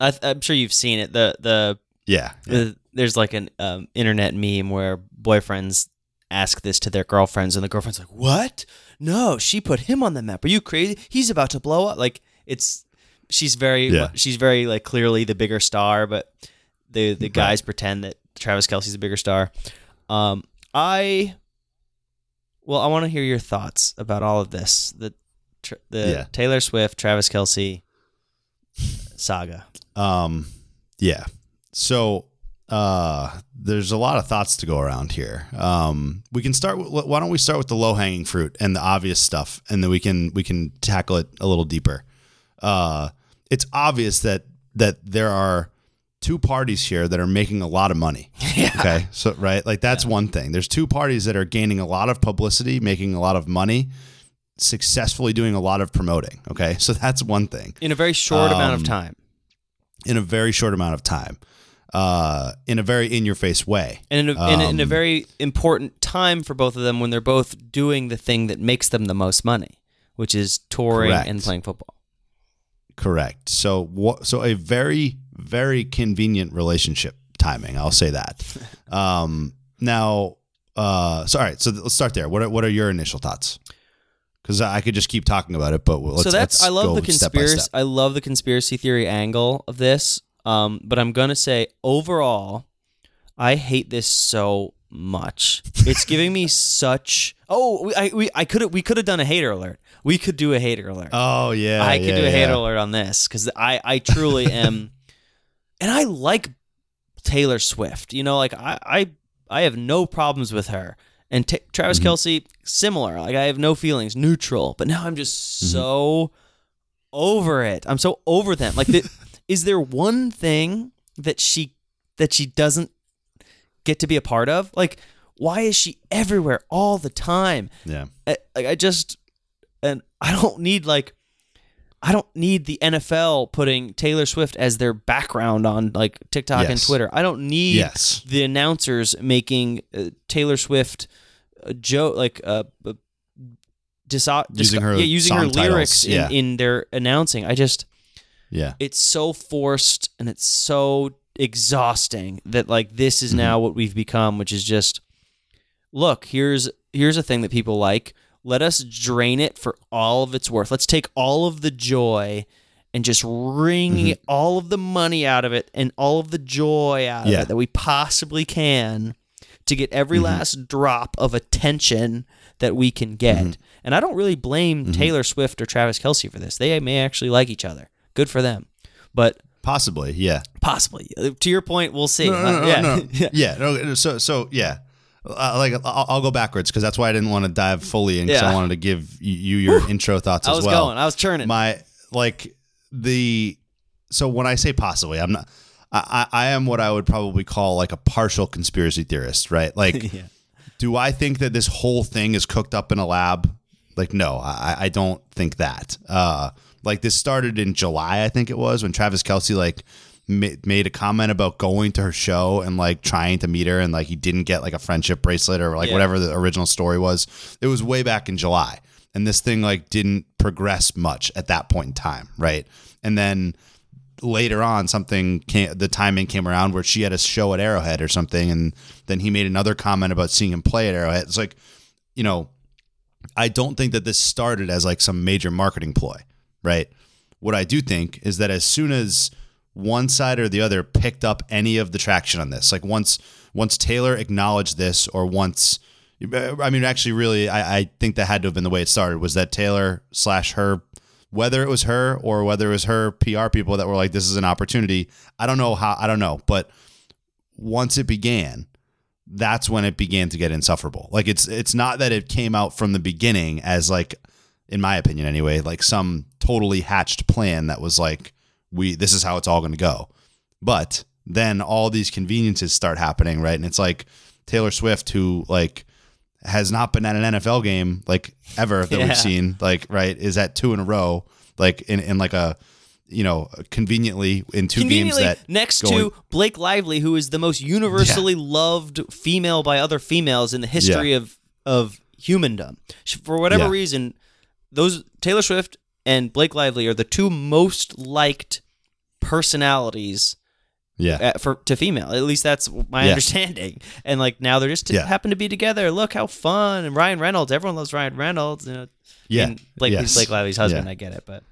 I th- I'm sure you've seen it. The the yeah, yeah. Uh, there's like an um, internet meme where boyfriends ask this to their girlfriends, and the girlfriend's like, "What? No, she put him on the map. Are you crazy? He's about to blow up." Like it's she's very Yeah. she's very like clearly the bigger star, but the the guys pretend that Travis Kelce's a bigger star. Um, I well, I want to hear your thoughts about all of this. The tr- the Yeah. Taylor Swift, Travis Kelce saga. Um, yeah. So uh, there's a lot of thoughts to go around here. Um, we can start. With, why don't we start with the low hanging fruit and the obvious stuff, and then we can we can tackle it a little deeper. Uh, it's obvious that that there are two parties here that are making a lot of money. Okay. So right, like that's one thing. There's two parties that are gaining a lot of publicity, making a lot of money, successfully doing a lot of promoting. Okay. So that's one thing In a very short amount of Um, time. in a very short amount of time, uh, in a very in your face way. and in a, in, a, in a Um, very important time for both of them when they're both doing the thing that makes them the most money, which is touring Correct. and playing football. Correct. So what? So a very very convenient relationship timing. I'll say that. um, now, uh, so all right. So let's start there. What are, what are your initial thoughts? Because I could just keep talking about it, but let's, so that's let's I love the conspiracy. step. I love the conspiracy theory angle of this. Um, but I'm gonna say overall, I hate this so much. It's giving me such. Oh, we, I we I could we could have done a hater alert. We could do a hater alert. Oh yeah, I could yeah, do a yeah. hater alert on this because I I truly am, and I like Taylor Swift. You know, like I I I have no problems with her. And Ta Travis Mm-hmm. Kelce, similar. Like I have no feelings, neutral. But now I'm just Mm-hmm. so over it. I'm so over them. Like, the, is there one thing that she that she doesn't get to be a part of? Like, why is she everywhere all the time? Yeah. I, like I just and I don't need like I don't need the NFL putting Taylor Swift as their background on like TikTok and Twitter. I don't need Yes. the announcers making uh, Taylor Swift a joke like uh, uh, dis- Using her yeah, using her lyrics yeah. in, in their announcing. I just Yeah. it's so forced and it's so exhausting that like this Mm-hmm. is now what we've become which is just look here's here's a thing that people like let us drain it for all of its worth let's take all of the joy and just wring Mm-hmm. all of the money out of it and all of the joy out of it that we possibly can to get every Mm-hmm. last drop of attention that we can get. Mm-hmm. And I don't really blame Taylor Swift or Travis Kelce for this. They may actually like each other. Good for them. But Possibly, yeah. Possibly. To your point, we'll see. No, no, Uh, no, yeah. no, no. yeah. No, so, so yeah. Uh, like I'll, I'll go backwards because that's why I didn't want to dive fully in because I wanted to give you your intro thoughts I as was well. going. I was churning. My like the so when I say possibly, I'm not. I, I I am what I would probably call like a partial conspiracy theorist, right? Like, Yeah. do I think that this whole thing is cooked up in a lab? Like, no, I, I don't think that. Uh, like this started in July, I think it was, when Travis Kelce like made a comment about going to her show and like trying to meet her, and like he didn't get like a friendship bracelet or like Yeah. whatever the original story was. It was way back in July, and this thing like didn't progress much at that point in time, right? And then later on something came the timing came around where she had a show at Arrowhead or something and then he made another comment about seeing him play at Arrowhead. It's like, you know, I don't think that this started as like some major marketing ploy, right? What I do think is that as soon as one side or the other picked up any of the traction on this, like once once Taylor acknowledged this or once I mean actually really I, I think that had to have been the way it started was that Taylor slash her whether it was her or whether it was her PR people that were like, this is an opportunity. I don't know how, I don't know. But once it began, that's when it began to get insufferable. Like it's, it's not that it came out from the beginning as like, in my opinion anyway, like some totally hatched plan that was like, we, this is how it's all going to go. But then all these conveniences start happening, right? And it's like Taylor Swift, who like, has not been at an NFL game like ever that Yeah. we've seen, like right, is at two in a row, like in, in like a you know conveniently in two games Conveniently, that next going- to Blake Lively, who is the most universally loved female by other females in the history of of humandom. For whatever Yeah. reason, those Taylor Swift and Blake Lively are the two most liked personalities yeah uh, for to female. At least that's my Yeah. understanding. And like now they're just Yeah. happen to be together. Look how fun! And Ryan Reynolds, everyone loves Ryan Reynolds. You know, Yeah. And Blake, Yes. Blake Lively's husband. Yeah. I get it, but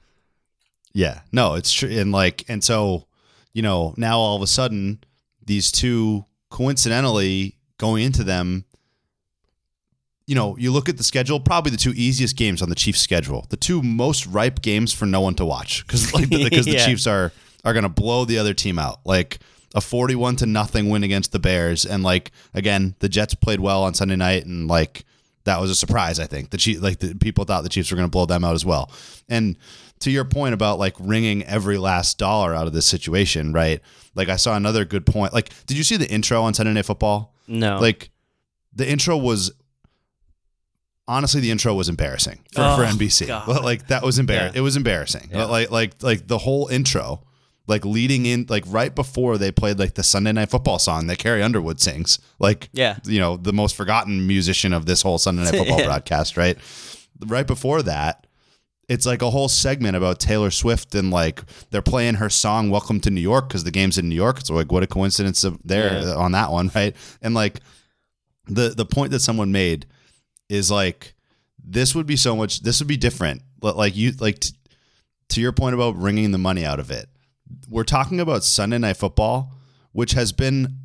Yeah, no, it's true. And like, and so, you know, now all of a sudden, these two coincidentally going into them, you know, you look at the schedule, probably the two easiest games on the Chiefs' schedule, the two most ripe games for no one to watch because like because the Chiefs are are going to blow the other team out, like a forty-one to nothing win against the Bears, and like again, the Jets played well on Sunday night, and like that was a surprise. I think the Chief, like the people thought the Chiefs were going to blow them out as well. And to your point about like wringing every last dollar out of this situation, right? Like I saw another good point. Like, did you see the intro on Sunday Night Football? no. Like, the intro was honestly the intro was embarrassing for, Oh, for NBC. God. Like that was embarrassing. Yeah. It was embarrassing. Yeah. Like like like the whole intro, like leading in, like right before they played like the Sunday Night Football song that Carrie Underwood sings. Like Yeah. you know the most forgotten musician of this whole Sunday Night Football Yeah. broadcast. Right, right before that. It's like a whole segment about Taylor Swift and like they're playing her song "Welcome to New York" because the game's in New York. So like, what a coincidence of there on that one, right? And like the the point that someone made is like this would be so much this would be different. Li- like you like t- to your point about wringing the money out of it we're talking about sunday night football which has been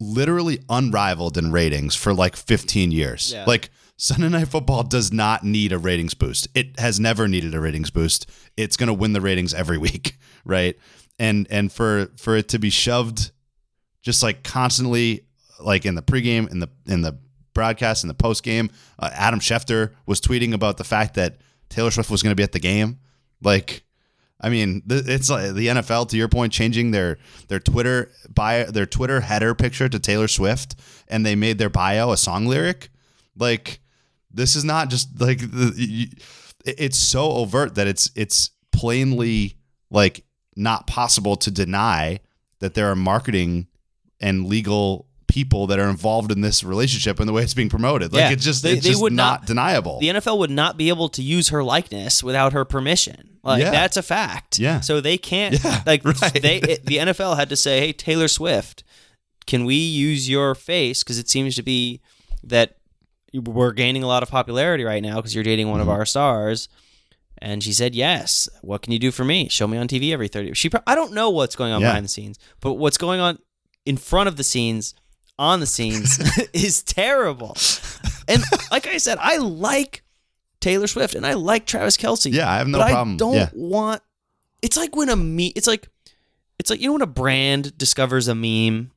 literally unrivaled in ratings for like 15 years. Yeah. like sunday night football does not need a ratings boost. It has never needed a ratings boost. It's going to win the ratings every week right? And and for for it to be shoved just like constantly like in the pregame in the in the broadcast in the postgame uh, adam schefter was tweeting about the fact that taylor swift was going to be at the game. Like i mean th- it's like the nfl to your point changing their their twitter bio their twitter header picture to taylor swift and they made their bio a song lyric. Like this is not just like it's so overt that it's it's plainly like not possible to deny that there are marketing and legal people that are involved in this relationship and the way it's being promoted. Like Yeah. it's just They- it's they just would not, not- deniable. the NFL would not be able to use her likeness without her permission. Like Yeah. that's a fact. Yeah. So they can't. Yeah, like right. they, it, the NFL had to say, "Hey, Taylor Swift, can we use your face? Because it seems to be that we're gaining a lot of popularity right now because you're dating one Mm-hmm. of our stars." And she said, "Yes. What can you do for me? Show me on TV every thirty. She, pro- I don't know what's going on behind the scenes, but what's going on in front of the scenes, on the scenes, is terrible. And like I said, I like Taylor Swift and I like Travis Kelce. Yeah, I have no but problem. I don't Yeah. want. It's like when a me. It's like it's like you know when a brand discovers a meme,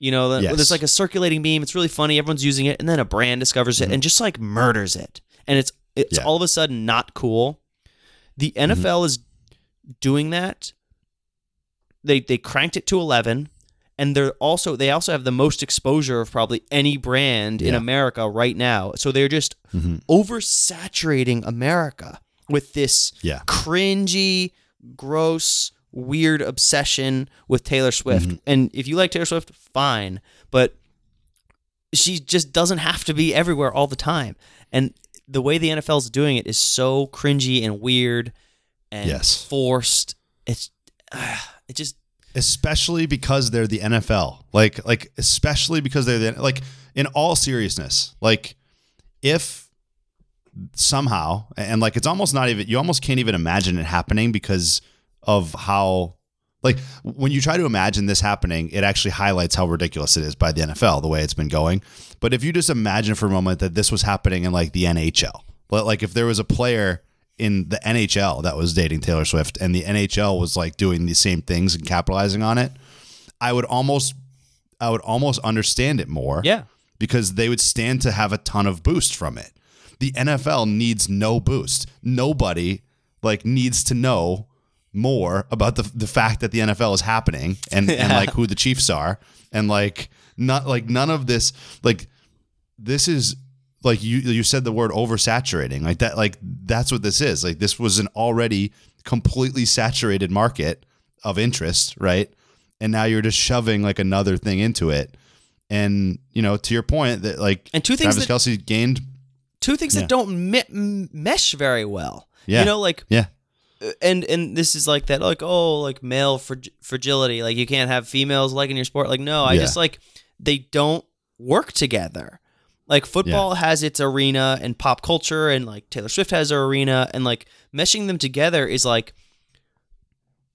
you know, Yes. there's like a circulating meme. It's really funny. Everyone's using it, and then a brand discovers it and just like murders it, and it's it's Mm-hmm. Yeah. all of a sudden not cool. The NFL is doing that. They they cranked it to eleven, and they're also they also have the most exposure of probably any brand in America right now. So they're just Mhm. oversaturating America with this Yeah. cringy, gross, weird obsession with Taylor Swift. Mm-hmm. And if you like Taylor Swift, fine, but she just doesn't have to be everywhere all the time. And the way the NFL is doing it is so cringy and weird and Yes. forced. It's it just especially because they're the NFL. Like like especially because they're the like in all seriousness. Like if somehow and like it's almost not even you almost can't even imagine it happening because of how like when you try to imagine this happening, it actually highlights how ridiculous it is by the NFL the way it's been going. But if you just imagine for a moment that this was happening in like the NHL, but like if there was a player in the NHL that was dating Taylor Swift and the NHL was like doing the same things and capitalizing on it, I would almost I would almost understand it more yeah. because they would stand to have a ton of boost from it. The NFL needs no boost. Nobody like needs to know more about the the fact that the NFL is happening and and like who the Chiefs are and like not like none of this like this is like you you said the word oversaturating like that like that's what this is like this was an already completely saturated market of interest right and now you're just shoving like another thing into it and you know to your point that like And two things Travis that- Kelce gained Two things Yeah. that don't me- mesh very well. Yeah. You know, like yeah uh, and and this is like that like oh like male frag- fragility like you can't have females like in your sport like no i Yeah. just like they don't work together like football has its arena and pop culture and like taylor swift has her arena and like meshing them together is like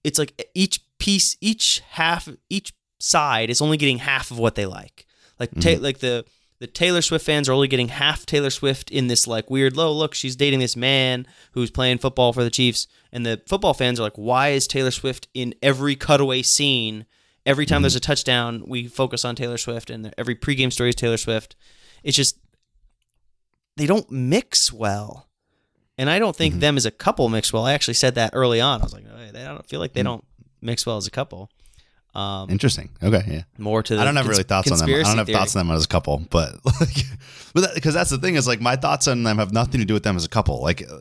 it's like each piece each half each side is only getting half of what they like. Like ta- mm-hmm. like the the Taylor Swift fans are only getting half Taylor Swift in this like weird low look she's dating this man who's playing football for the Chiefs. And the football fans are like why is Taylor Swift in every cutaway scene? Every time mm-hmm. there's a touchdown we focus on Taylor Swift and every pregame story is Taylor Swift it's just they don't mix well and I don't think them as a couple mix well I actually said that early on I was like oh, they don't feel like they don't mix well as a couple um, interesting okay yeah more to the I don't have cons- really thoughts on them. I don't have theory. thoughts on them as a couple, but like, but because that's the thing is like my thoughts on them have nothing to do with them as a couple. Like, uh,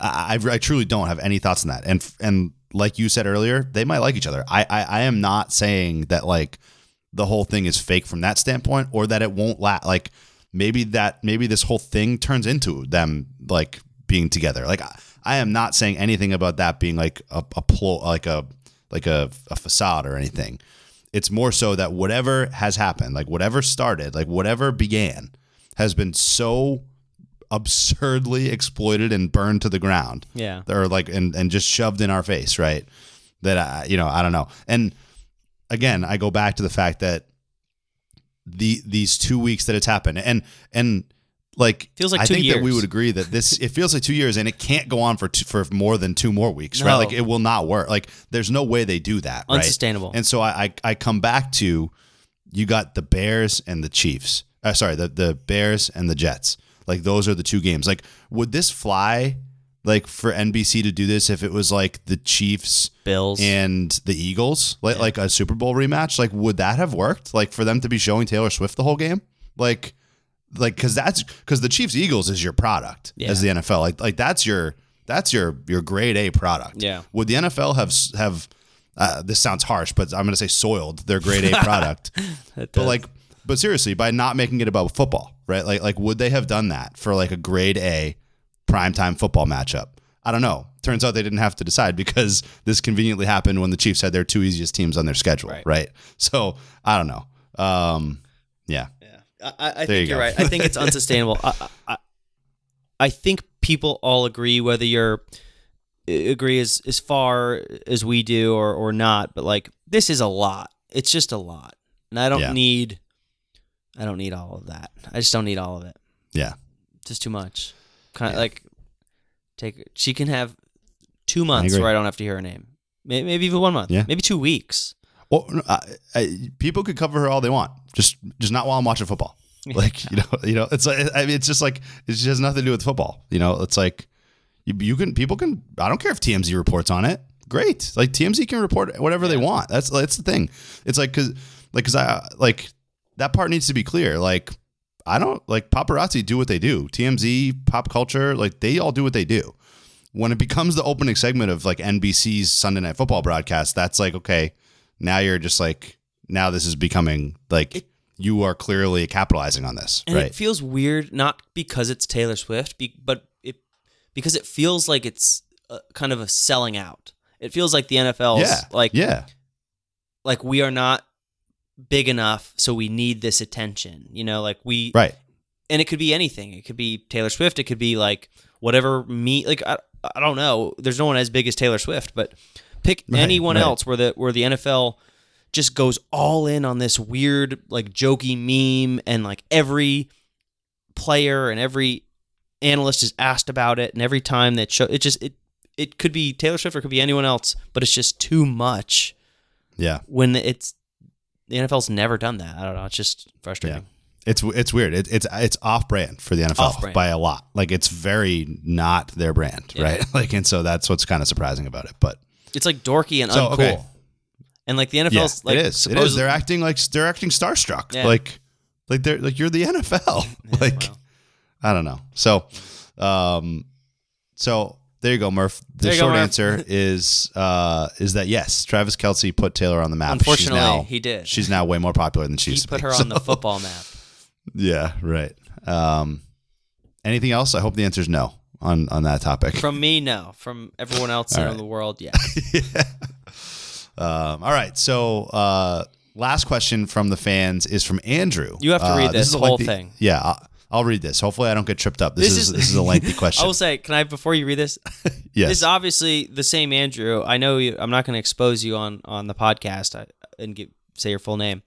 I, I I truly don't have any thoughts on that. And and like you said earlier, they might like each other. I I, I am not saying that like the whole thing is fake from that standpoint, or that it won't last. Like maybe that maybe this whole thing turns into them like being together. Like I, I am not saying anything about that being like a, a plo- like a like a, a facade or anything. It's more so that whatever has happened, like whatever started, like whatever began, has been so absurdly exploited and burned to the ground. Yeah. Or like and and just shoved in our face, right? That I you know, I don't know. And again, I go back to the fact that the these two weeks that it's happened and and like Feels like I think that we would agree that this it feels like two years and it can't go on for two, for more than two more weeks right? Like it will not work. Like there's no way they do that right? Unsustainable. and so I, I I come back to you got the Bears and the Chiefs uh, sorry the the Bears and the Jets. Like those are the two games. Like would this fly like for NBC to do this if it was like the Chiefs Bills. and the Eagles, like like a Super Bowl rematch, like would that have worked? Like for them to be showing Taylor Swift the whole game, like like because that's because the Chiefs Eagles is your product as the NFL, like like that's your that's your your grade A product. Yeah. Would the NFL have have uh, this sounds harsh, but I'm going to say soiled their grade A product, but like. But seriously, by not making it about football, right? Like, like would they have done that for like a grade A primetime football matchup? I don't know. Turns out they didn't have to decide because this conveniently happened when the Chiefs had their two easiest teams on their schedule, right? Right. So I don't know. Um, yeah, I, I I think you are right. I think it's unsustainable. I, I, I think people all agree, whether you're agree as as far as we do or or not. But like, this is a lot. It's just a lot, and I don't Yeah. need. I don't need all of that. I just don't need all of it. yeah, just too much. Kind of like take. She can have two months agree. where I don't have to hear her name. May- maybe even one month. Yeah. maybe two weeks. Well, I, I, people could cover her all they want, just just not while I'm watching football. Like you know, you know, it's like I mean, it's just like it just has nothing to do with football. You know, it's like you, you can people can. I don't care if TMZ reports on it. Great, like TMZ can report whatever they want. That's that's the thing. It's like because like because I like that part needs to be clear. Like I don't like paparazzi do what they do. TMZ, pop culture, like they all do what they do. When it becomes the opening segment of like NBC's Sunday Night Football broadcast, that's like okay, now you're just like now this is becoming like you are clearly capitalizing on this, And right? it feels weird, not because it's Taylor Swift, be, but it because it feels like it's uh kind of a selling out. It feels like the NFL's yeah, like yeah, like we are not big enough, so we need this attention. You know, like we right. and it could be anything. It could be Taylor Swift. It could be like whatever me like I, I don't know. There's no one as big as Taylor Swift, but pick Right, anyone right. else where the where the NFL just goes all in on this weird like jokey meme and like every player and every analyst is asked about it and every time that show it just it it could be Taylor Swift or it could be anyone else, but it's just too much Yeah, when it's the NFL's never done that. I don't know. It's just frustrating. it's it's weird. It, it's it's off brand for the NFL by a lot. Like it's very not their brand, Yeah. right? Like and so that's what's kind of surprising about it. But It's like dorky and So, uncool. okay. And like the yeah, NFL's like it is. It is. They're acting like they're acting starstruck. Yeah. Like like they're like you're the NFL. like. I don't know. So um so there you go, Murph. The There you go, short Murph. answer is uh is that yes, Travis Kelce put Taylor on the map. Unfortunately, now, he did. She's now way more popular than she used to put be. her on the football map. Yeah, right. Um anything else? I hope the answer is no on on that topic. From me, no. From everyone else in right. the world, yeah. Um, all right. So, uh, last question from the fans is from Andrew. You have to Uh, read this is a whole lengthy- thing. Yeah, I'll, read this. Hopefully, I don't get tripped up. This, This is, is- this is a lengthy question. I will say, can I before you read this? yes. This is obviously the same Andrew. I know you, I'm not going to expose you on on the podcast uh, and get, say your full name,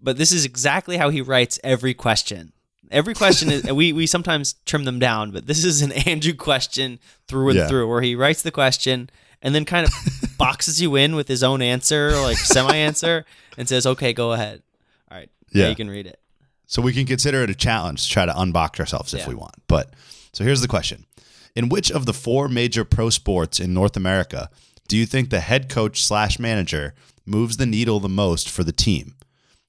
but this is exactly how he writes every question. Every question is we we sometimes trim them down, but this is an Andrew question through and Yeah. through, where he writes the question and then kind of boxes you in with his own answer, like semi answer, and says, "Okay, go ahead." All right, Yeah. you can read it. So we can consider it a challenge to try to unbox ourselves if Yeah. we want. But so here's the question: In which of the four major pro sports in North America do you think the head coach slash manager moves the needle the most for the team?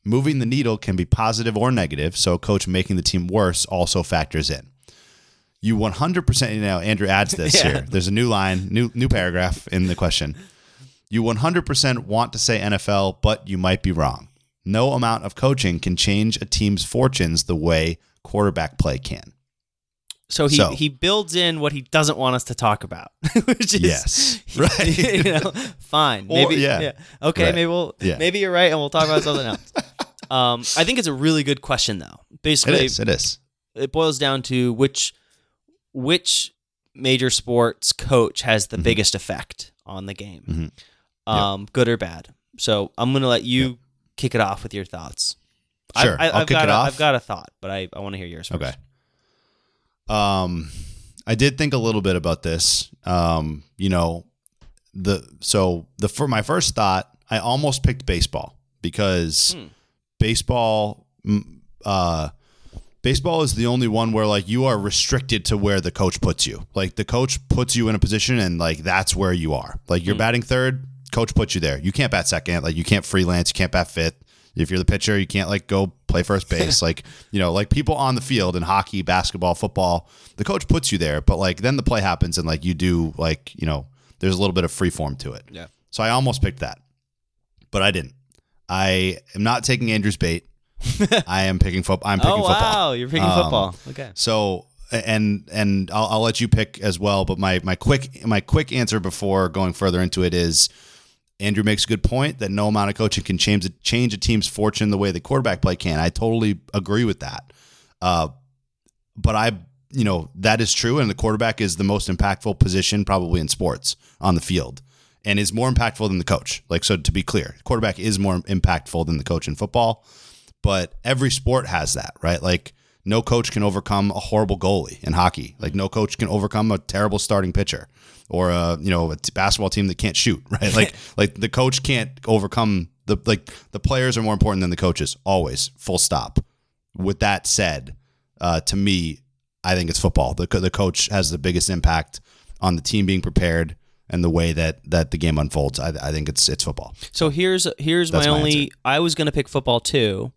Moving the needle can be positive or negative, so a coach making the team worse also factors in. You 100%, you know, Andrew adds this Yeah. here. There's a new line, new new paragraph in the question. You 100% want to say NFL, but you might be wrong. No amount of coaching can change a team's fortunes the way quarterback play can. So he So- he builds in what he doesn't want us to talk about, which is Yes. Right. you know, fine. Or- Maybe yeah. Okay, Right. maybe we'll Yeah. maybe you're right, and we'll talk about something else. um, I think it's a really good question, though. Basically, is. It is. it boils down to which which major sports coach has Mm-hmm. the biggest effect on the game, um, good or bad. So I'm gonna let you kick it off with your thoughts. I- Sure. I, I'll have kick got it a, off. I've got a thought, but I, I want to hear yours first. Okay. Um, I did think a little bit about this. Um, you know, the so the for my first thought, I almost picked baseball because Hmm. baseball, uh, baseball is the only one where like you are restricted to where the coach puts you. Like the coach puts you in a position, and like that's where you are. Like you're batting third, coach puts you there. You can't bat second. Like you can't freelance. You can't bat fifth. If you're the pitcher, you can't like go play first base. like you know, like people on the field in hockey, basketball, football, the coach puts you there. But like then the play happens, and like you do like you know, there's a little bit of free form to it. Yeah. So I almost picked that, but I didn't. I am not taking Andrew's bait. I am picking football. I'm picking Oh football. wow, you're picking Um, football. Okay. So and and I'll, I'll let you pick as well. But my my quick my quick answer before going further into it is Andrew makes a good point that no amount of coaching can change a, change a team's fortune the way the quarterback play can. I totally agree with that. Uh, but I you know that is true, and the quarterback is the most impactful position probably in sports on the field. And is more impactful than the coach. Like so, to be clear, quarterback is more impactful than the coach in football but every sport has that, right? Like no coach can overcome a horrible goalie in hockey. Like no coach can overcome a terrible starting pitcher or a you know a t- basketball team that can't shoot. Right? Like like the coach can't overcome the like the players are more important than the coaches always. Full stop. With that said, uh, to me, I think it's football. The co- the coach has the biggest impact on the team being prepared and the way that that the game unfolds. I, I think it's it's football. So here's here's my my only. answer. I was gonna pick football too,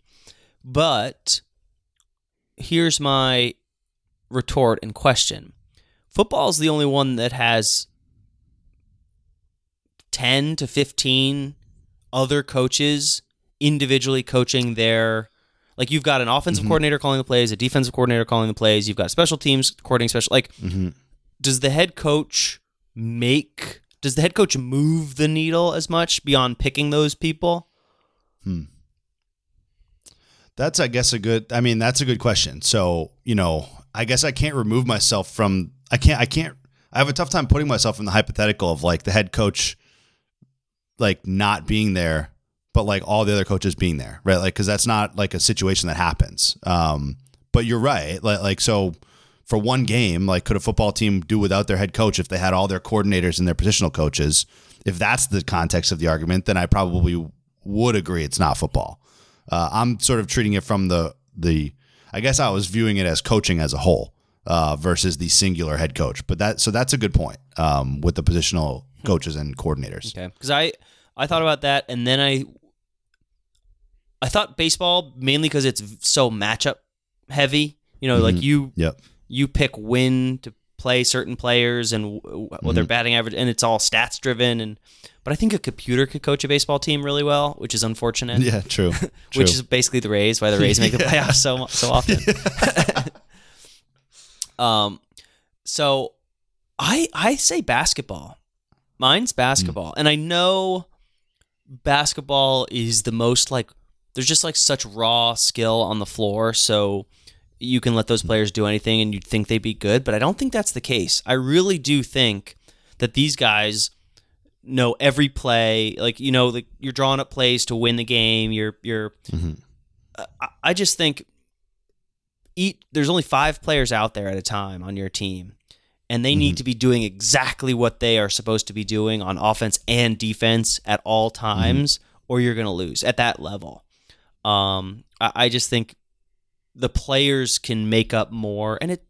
but here's my retort and question. Football is the only one that has ten to fifteen other coaches individually coaching their. Like you've got an offensive coordinator calling the plays, a defensive coordinator calling the plays. You've got special teams coordinating special. Like, does the head coach make? Does the head coach move the needle as much beyond picking those people? Hmm. That's, I guess, a good. I mean, that's a good question. So, you know, I guess I can't remove myself from. I can't. I can't. I have a tough time putting myself in the hypothetical of like the head coach, like not being there, but like all the other coaches being there, right? Like, because that's not like a situation that happens. Um, but you're right. Like, like so. For one game, like could a football team do without their head coach if they had all their coordinators and their positional coaches? If that's the context of the argument, then I probably would agree it's not football. Uh, I'm sort of treating it from the the. I guess I was viewing it as coaching as a whole uh, versus the singular head coach. But that so that's a good point um, with the positional coaches and coordinators. Okay, because I I thought about that, and then I I thought baseball mainly because it's so matchup heavy. You know, like you Yep. you pick when to play certain players and w- what their batting average, and it's all stats driven. And but I think a computer could coach a baseball team really well, which is unfortunate. Yeah. True. true. Which is basically the Rays, why the Rays make the playoffs so so often. um, so I I say basketball. Mine's basketball, hmm. and I know basketball is the most like there's just like such raw skill on the floor, so you can let those hmm. players do anything, and you'd think they'd be good. But I don't think that's the case. I really do think that these guys know every play. Like you know, like you're drawing up plays to win the game. You're you're. Mm-hmm. I, I just think eat. There's only five players out there at a time on your team, and they need to be doing exactly what they are supposed to be doing on offense and defense at all times, or you're going to lose at that level. Um, I, I just think the players can make up more, and it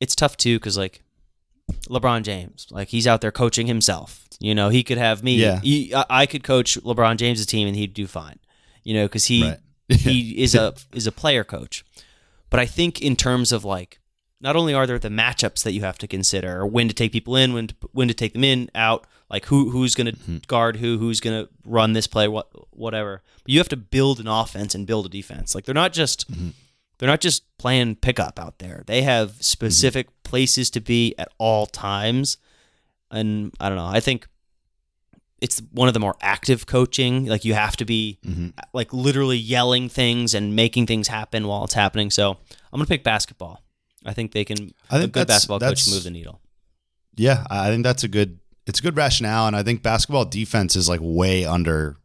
it's tough too because like LeBron James, like he's out there coaching himself. You know, he could have me. Yeah. he- I I could coach LeBron James' team, and he'd do fine. You know, because he Right. he is a is a player coach. But I think in terms of like, not only are there the matchups that you have to consider, or when to take people in, when to, when to take them in, out, like who who's going to mm-hmm. guard who, who's going to run this play, what whatever. But you have to build an offense and build a defense. Like they're not just mm-hmm. they're not just playing pickup out there. They have mm-hmm. specific places to be at all times. And I don't know. I think it's one of the more active coaching. Like you have to be mm-hmm. like literally yelling things and making things happen while it's happening. So I'm gonna pick basketball. I think they can. I a think good basketball coach can move the needle. Yeah, I think that's a good. It's a good rationale, and I think basketball defense is like way under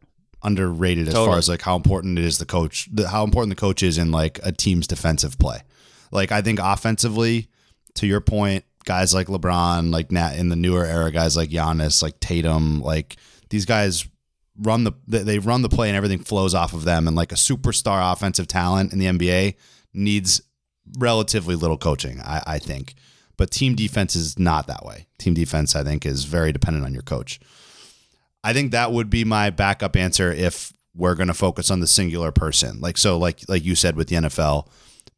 underrated as far as like how important it is the coach, the, how important the coach is in like a team's defensive play. Like I think offensively, to your point, guys like LeBron, like Nat in the newer era, guys like Giannis, like Tatum, like these guys run the they run the play and everything flows off of them. And like a superstar offensive talent in the NBA needs relatively little coaching, I, I think. But team defense is not that way. Team defense, I think, is very dependent on your coach. I think that would be my backup answer if we're going to focus on the singular person. Like so, like like you said with the NFL.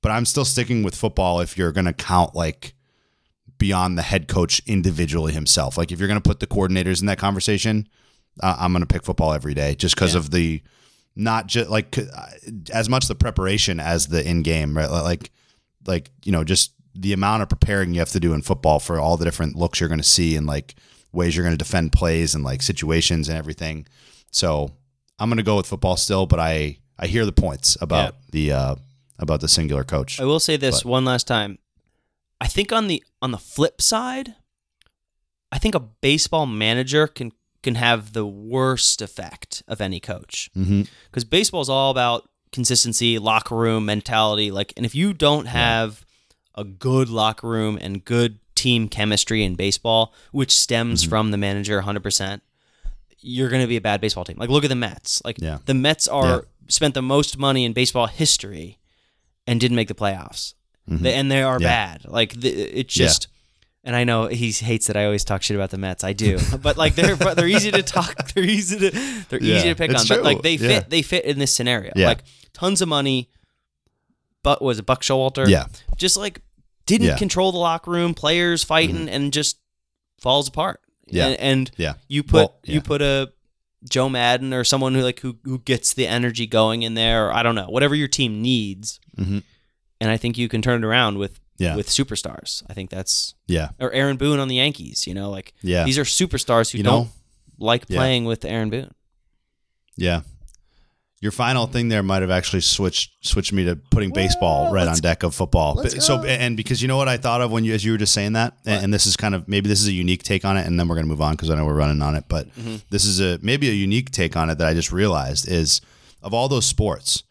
But I'm still sticking with football if you're going to count like beyond the head coach individually himself. Like if you're going to put the coordinators in that conversation, uh, I'm going to pick football every day just because of the not just like as much the preparation as the in game, right? Like like you know just the amount of preparing you have to do in football for all the different looks you're going to see and like ways you're going to defend plays and like situations and everything. So I'm going to go with football still, but I I hear the points about the uh about the singular coach. I will say this But- one last time. I think on the on the flip side, I think a baseball manager can can have the worst effect of any coach Mm-hmm. because baseball is all about consistency, locker room mentality. Like, and if you don't have a good locker room and good team chemistry in baseball, which stems Mm-hmm. from the manager 100%, you're going to be a bad baseball team. Like, look at the Mets. Like, Yeah. the Mets are Yeah. spent the most money in baseball history and didn't make the playoffs. They, and they are Mm-hmm. Yeah. bad. Like, the, it's Yeah. just. And I know he hates that I always talk shit about the Mets. I do, but like they're but they're easy to talk. They're easy to they're Yeah, easy to pick on. But like they fit Yeah. they fit in this scenario. Yeah. Like tons of money. But was it Buck Showalter? Yeah. just like didn't Yeah. Mm-hmm. control the locker room, players fighting, and just falls apart. Yeah. and, and Yeah. you put Well, yeah. you put a Joe Madden or someone who like who who gets the energy going in there. Or I don't know whatever your team needs, Mhm. And I think you can turn it around with Yeah. with superstars. I think that's Yeah. or Aaron Boone on the Yankees. You know, like Yeah. these are superstars who You don't know, like Yeah. playing with Aaron Boone. Yeah. Your final thing there might have actually switched switched me to putting baseball right on deck of football. But- so and because you know what I thought of when you as you were just saying that, and, and this is kind of maybe this is a unique take on it, and then we're gonna move on because I know we're running on it. But mm-hmm. this is a maybe a unique take on it that I just realized is of all those sports,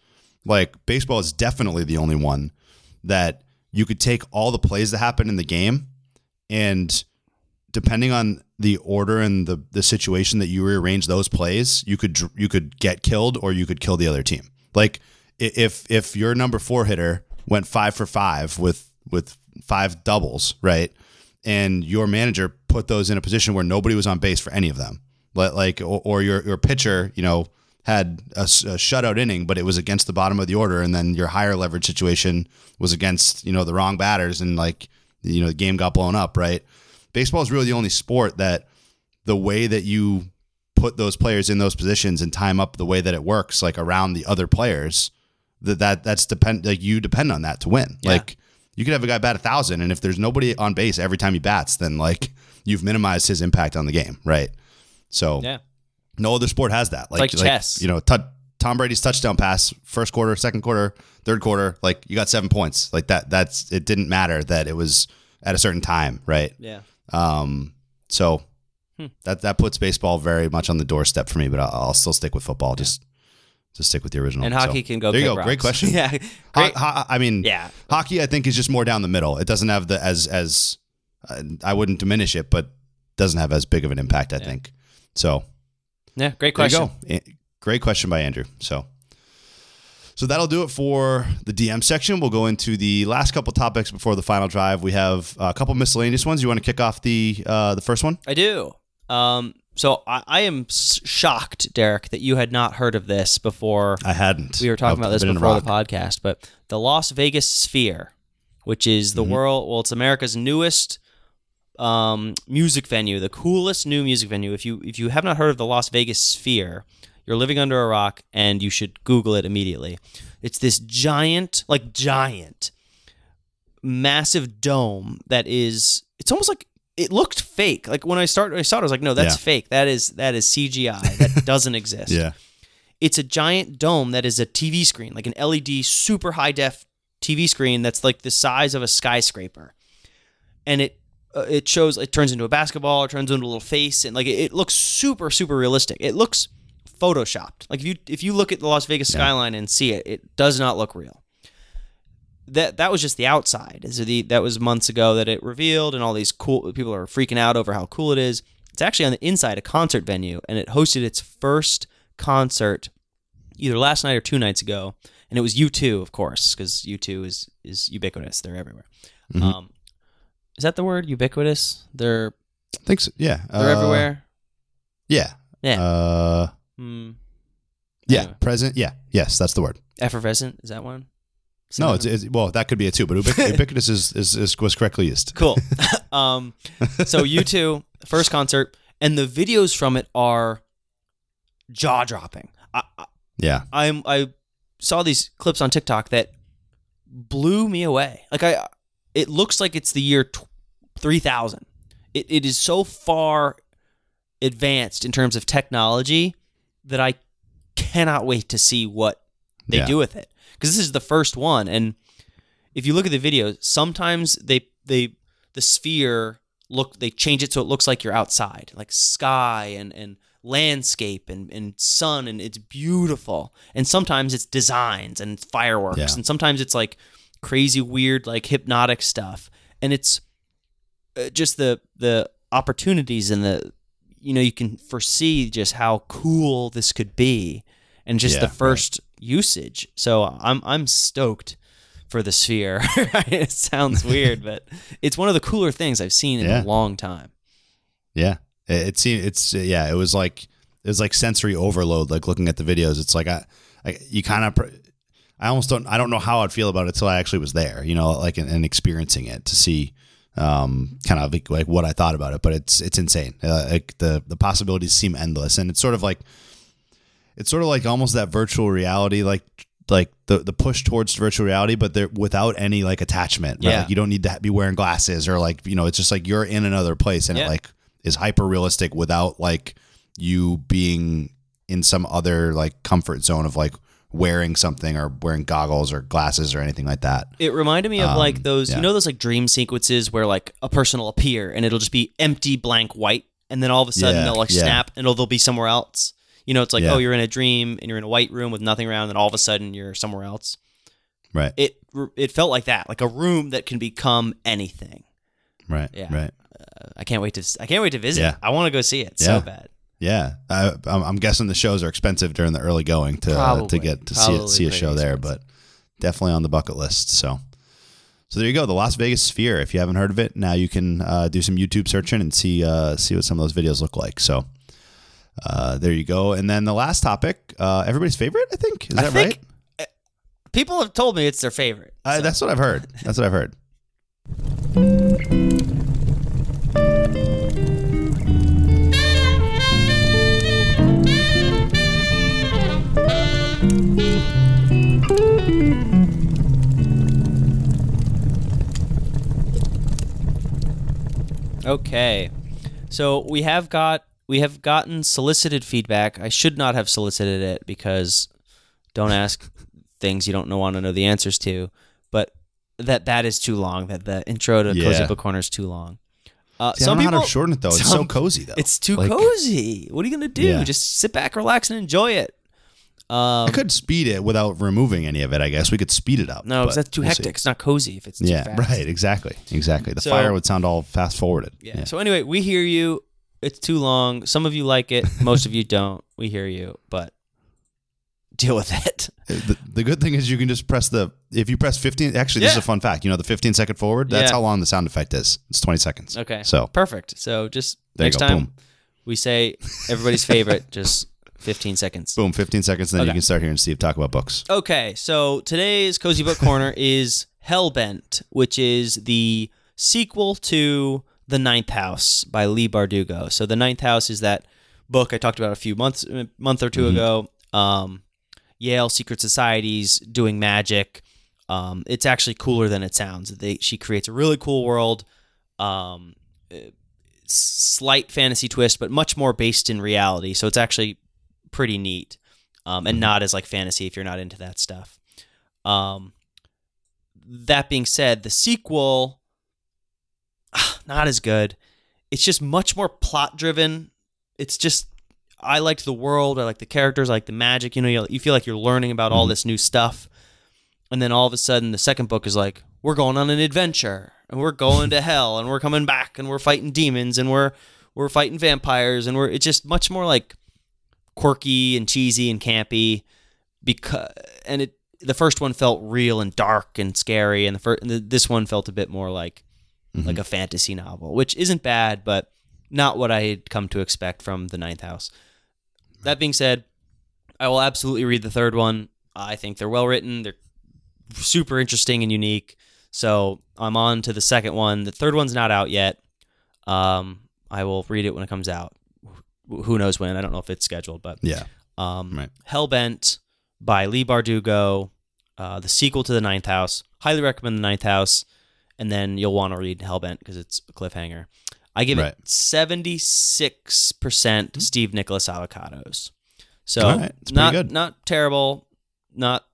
like baseball is definitely the only one that you could take all the plays that happen in the game and depending on the order and the the situation that you rearrange those plays, you could you could get killed or you could kill the other team. Like if if your number four hitter went five for five with with five doubles, right, and your manager put those in a position where nobody was on base for any of them, Li- like or, or your your pitcher, you know. Had a shutout inning, but it was against the bottom of the order, and then your higher leverage situation was against you know the wrong batters, and like you know the game got blown up, right? baseball is really the only sport that the way that you put those players in those positions and time up the way that it works like around the other players that that that's depend like you depend on that to win. Like you could have a guy bat a thousand and if there's nobody on base every time he bats then like you've minimized his impact on the game right? So Yeah. No other sport has that like, like chess. you know tu- tom brady's touchdown pass first quarter second quarter third quarter like you got seven points like that that's it didn't matter that it was at a certain time right Yeah. um, so Hmm. that that puts baseball very much on the doorstep for me, but I'll, I'll still stick with football. Just just stick with the original. And So, hockey can go. There you go. Great question. yeah. Great. ho- I mean, Yeah. hockey I think is just more down the middle. It doesn't have the as as uh, I wouldn't diminish it, but doesn't have as big of an impact. I think. So Yeah. Great there you question. go. Great question by Andrew. So. So that'll do it for the DM section. We'll go into the last couple topics before the final drive. We have a couple miscellaneous ones. You want to kick off the uh, the first one? I do. Um, so I, I am shocked, Derek, that you had not heard of this before. I hadn't. we were talking I've about this before the podcast, but the Las Vegas Sphere, which is the Mm-hmm. world, well, it's America's newest um, music venue, the coolest new music venue. If you if you have not heard of the Las Vegas Sphere, you're living under a rock, and you should Google it immediately. It's this giant, like giant, massive dome that is. It's almost like it looked fake. Like when I started, I saw it, I was like, no, that's Yeah. fake. That is that is CGI. That doesn't exist Yeah. it's a giant dome that is a TV screen, like an LED super high def TV screen that's like the size of a skyscraper, and it uh, it shows it turns into a basketball, it turns into a little face, and like it, it looks super super realistic. It looks photoshopped. Like if you if you look at the Las Vegas skyline and see it, it does not look real. That that was just the outside. So the that was months ago that it revealed, and all these cool people are freaking out over how cool it is. It's actually on the inside a concert venue, and it hosted its first concert either last night or two nights ago, and it was U2, of course, because U2 is is ubiquitous. They're everywhere. Um, is that the word ubiquitous? They're I think so. Yeah. they're Uh, everywhere. Yeah. Yeah. Uh, Hmm. yeah. Anyway. Present. Yeah. Yes, that's the word. effervescent is that one? No, it's, it's well, that could be it too, but ubiquitous is, is, is was correctly used. cool. um, so U2 first concert, and the videos from it are jaw dropping. I, I, Yeah. I'm I saw these clips on TikTok that blew me away. Like I, it looks like it's the year three thousand. It it is so far advanced in terms of technology that I cannot wait to see what they Yeah. do with it. Because this is the first one, and if you look at the videos, sometimes they they the sphere look they change it so it looks like you're outside, like sky and and landscape and, and sun and it's beautiful. And sometimes it's designs and fireworks Yeah. and sometimes it's like crazy weird like hypnotic stuff. And it's uh, just the the opportunities and the you know you can foresee just how cool this could be and just Yeah, the right. first usage. So I'm I'm stoked for the sphere. it sounds weird, but it's one of the cooler things I've seen in Yeah. a long time. Yeah, it, it seemed it's yeah. It was like it was like sensory overload. Like looking at the videos, it's like I, I you kind of. I almost don't. I don't know how I'd feel about it until I actually was there. You know, like and, and experiencing it to see, um, kind of like, like what I thought about it. But it's it's insane. Uh, like the the possibilities seem endless, and it's sort of like, it's sort of like almost that virtual reality, like like the the push towards virtual reality, but there without any like attachment. Right? Yeah. Like you don't need to be wearing glasses or like you know, it's just like you're in another place, and Yeah. it like is hyper realistic without like you being in some other like comfort zone of like wearing something or wearing goggles or glasses or anything like that. It reminded me of like Um, those, yeah. you know, those like dream sequences where like a person will appear and it'll just be empty blank white, and then all of a sudden Yeah, they'll like yeah. snap and they'll be somewhere else. You know, it's like oh, you're in a dream and you're in a white room with nothing around, and all of a sudden you're somewhere else. Right. It it felt like that, like a room that can become anything. right. Yeah. Right. I can't wait to I can't wait to visit. I want to go see it so bad. Yeah, I, I'm, I'm guessing the shows are expensive during the early going to uh, to get to see it, see a show there, expensive. but definitely on the bucket list. So, so there you go, the Las Vegas Sphere. If you haven't heard of it, now you can uh, do some YouTube searching and see uh, see what some of those videos look like. So, uh, there you go. And then the last topic, uh, everybody's favorite, I think, is I that think right? people have told me it's their favorite. Uh, so- that's what I've heard. That's what I've heard. Okay. So we have got we have gotten solicited feedback. I should not have solicited it because don't ask things you don't know want to know the answers to. But that that is too long. That the intro to Cozy Yeah. Book Corner is too long. Uh, See, I some don't know how people to shorten it though. It's so cozy though. It's too Like, cozy. What are you gonna do? Yeah. Just sit back, relax, and enjoy it. Um, I could speed it without removing any of it. I guess we could speed it up. no, because that's too we'll see. hectic. It's not cozy if it's too Yeah, fast. right. Exactly. Exactly. The So- fire would sound all fast forwarded. Yeah. So anyway, we hear you. It's too long. Some of you like it. Most of you don't. We hear you, but deal with it. The, the good thing is you can just press the if you press 15 actually this is a fun fact you know the 15 second forward that's Yeah. how long the sound effect is it's 20 seconds Okay. so perfect. So just There next time Boom. we say everybody's favorite, just 15 seconds. boom 15 seconds then you Okay. can start hearing Steve talk about books Okay, so today's Cozy Book Corner is Hellbent, which is the sequel to The Ninth House by Leigh Bardugo. So The Ninth House is that book I talked about a few months, a month or 2 ago. Um, Yale secret societies doing magic. Um, it's actually cooler than it sounds. They, she creates a really cool world. Um, uh, slight fantasy twist, but much more based in reality. So it's actually pretty neat, um, and not as like fantasy if you're not into that stuff. Um, that being said, the sequel not as good. It's just much more plot driven. It's just I liked the world, I like the characters, I like the magic. You know, you, you feel like you're learning about all this new stuff, and then all of a sudden, the second book is like, we're going on an adventure, and we're going to hell, and we're coming back, and we're fighting demons, and we're we're fighting vampires, and we're it's just much more like quirky and cheesy and campy because and it the first one felt real and dark and scary and the first this one felt a bit more like like a fantasy novel which isn't bad but not what i had come to expect from the ninth house. That being said i will absolutely read the third one. I think they're well written they're super interesting and unique so i'm on to the second one. The third one's not out yet. Um, i will read it when it comes out who knows when i don't know if it's scheduled but yeah um, Right. Hellbent by Leigh Bardugo, uh, the sequel to The Ninth House. Highly recommend The Ninth House, and then you'll want to read Hellbent because it's a cliffhanger. I give Right. it 76% Steve Nicholas avocados. So right. It's not good. not terrible, not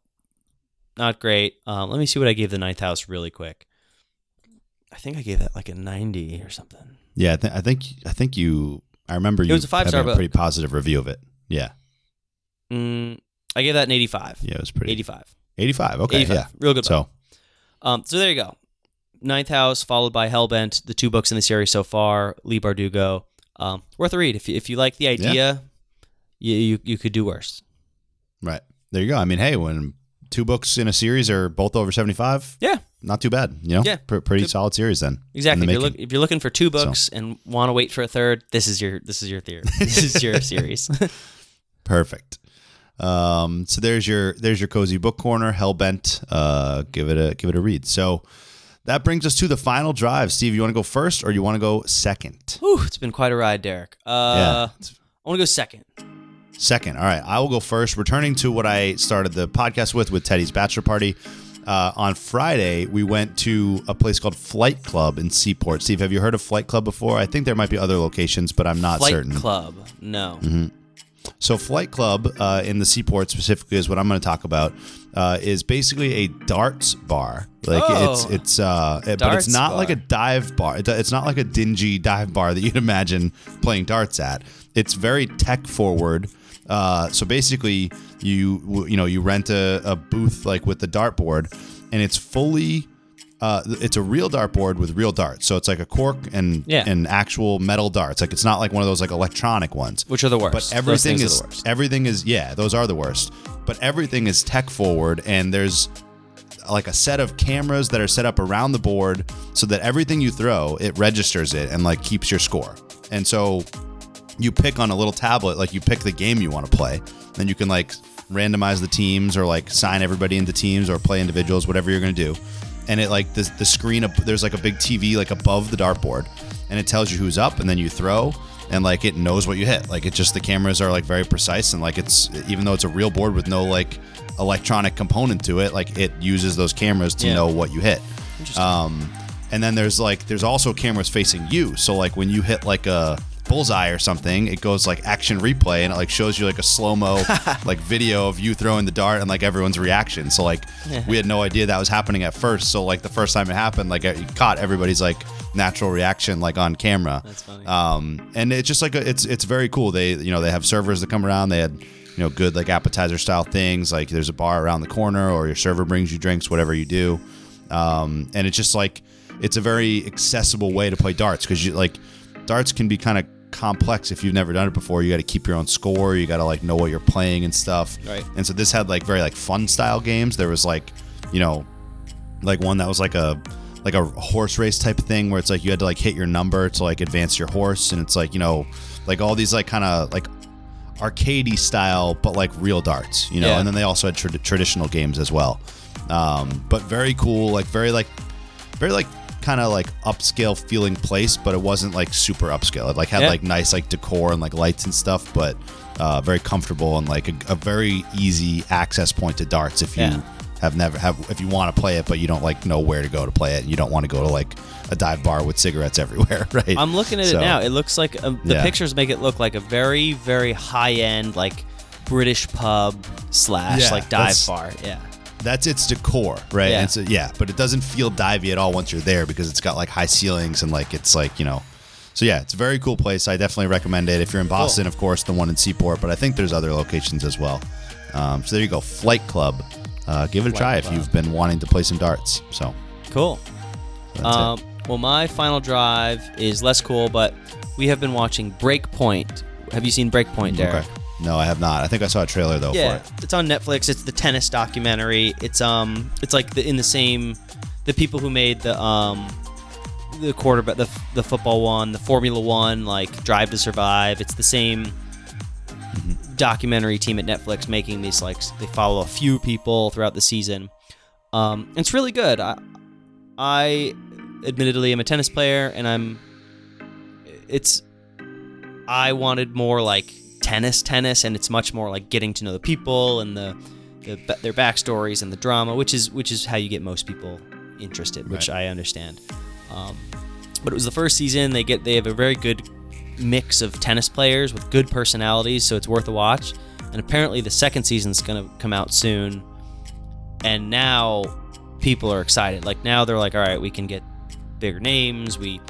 not great. Um, let me see what I gave The Ninth House really quick. I think I gave that like a 90 or something. yeah I, th- I think I think you I remember you was a five-star a book. pretty positive review of it. Yeah, Mm, I gave that an 85. yeah, it was pretty. 85. 85. Okay, 85. yeah. Real good book. So Um, so there you go. Ninth House, followed by Hellbent, the two books in the series so far. Leigh Bardugo, um, worth a read if you, if you like the idea. You, you you could do worse. right there you go. I mean, hey, when two books in a series are both over 75, Yeah, not too bad. You know, Yeah. Pr- pretty Good. solid series then. exactly. the If you're, look, if you're looking for two books and want to wait for a third, this is your this is your theory. This is your series. Perfect. Um, so there's your there's your cozy book corner. Hellbent. Uh, give it a give it a read. So that brings us to the final drive. Steve, you want to go first or you want to go second? Whew, it's been quite a ride, Derek. Uh, yeah, I want to go second. second. All right, I will go first. Returning to what I started the podcast with with Teddy's bachelor party. Uh, on Friday, we went to a place called Flight Club in Seaport. Steve, have you heard of Flight Club before? I think there might be other locations, but I'm not Flight certain. Club. No. So, Flight Club uh, in the Seaport specifically is what I'm going to talk about. Uh, is basically a darts bar. Like it's Oh. it's uh, it- but it's not bar. like a dive bar. It- It's not like a dingy dive bar that you'd imagine playing darts at. It's very tech forward. Uh, so basically, you you know you rent a, a booth like with the dartboard, and it's fully uh, it's a real dartboard with real darts. So it's like a cork and Yeah. and actual metal darts. Like it's not like one of those like electronic ones. Which are the worst. But Those everything are is the worst. everything is yeah, those are the worst. But everything is tech forward and there's like a set of cameras that are set up around the board so that everything you throw, it registers it and like keeps your score. And so you pick on a little tablet, like you pick the game you want to play. Then you can like randomize the teams or like sign everybody into teams or play individuals, whatever you're gonna do. And it like the the screen up there's like a big TV like above the dartboard, and it tells you who's up, and then you throw, and like it knows what you hit. Like it just the cameras are like very precise, and like it's even though it's a real board with no like electronic component to it, like it uses those cameras to Yeah. know what you hit. Um, and then there's like there's also cameras facing you. So like when you hit like a bullseye or something, it goes like action replay and it like shows you like a slow mo like video of you throwing the dart and like everyone's reaction. So like we had no idea that was happening at first. So like the first time it happened, like it caught everybody's like natural reaction like on camera. That's funny. Um, and it's just like a, it's it's very cool. They you know they have servers that come around. They had you know good like appetizer style things. Like there's a bar around the corner, or your server brings you drinks, whatever you do. Um, and it's just like it's a very accessible way to play darts because you like darts can be kind of complex if you've never done it before. You got to keep your own score. You got to like know what you're playing and stuff. Right. And so this had like very like fun style games. There was like you know like one that was like a like a horse race type of thing where it's like you had to like hit your number to like advance your horse and it's like you know like all these like kind of like arcadey style but like real darts you know Yeah. and then they also had tra- traditional games as well um but very cool like very like very like kind of like upscale feeling place but it wasn't like super upscale it like had Yeah. like nice like decor and like lights and stuff but uh very comfortable and like a, a very easy access point to darts if you Yeah. have never have if you want to play it but you don't like know where to go to play it and you don't want to go to like a dive bar with cigarettes everywhere right I'm looking at So, it now. It looks like um, the Yeah. pictures make it look like a very, very high end, like British pub slash like dive bar. Yeah. That's its decor right? Yeah. yeah but it doesn't feel divey at all once you're there because it's got like high ceilings and like it's like you know. So yeah it's a very cool place. I definitely recommend it. If you're in boston of course the one in seaport but i think there's other locations as well. Um, so there you go flight club. Uh, give it a Flight try if you've been wanting to play some darts so. Cool. Um, well, my final drive is less cool, but we have been watching Breakpoint. Have you seen Breakpoint, it Derek? okay no i have not i think i saw a trailer though Yeah, for it it's on Netflix. It's the tennis documentary. It's um, it's like the, in the same, the people who made the um, the quarterback, the the football one, the Formula One, like Drive to Survive. It's the same documentary team at Netflix making these like they follow a few people throughout the season. Um, it's really good. I, I admittedly am a tennis player, and I'm. It's. I wanted more like tennis, tennis, and it's much more like getting to know the people and the, the their backstories and the drama, which is which is how you get most people interested, which I understand. Um, but it was the first season. They get they have a very good mix of tennis players with good personalities, so it's worth a watch. And apparently, the second season's gonna come out soon, and now people are excited. Like now, they're like, all right, we can get bigger names. We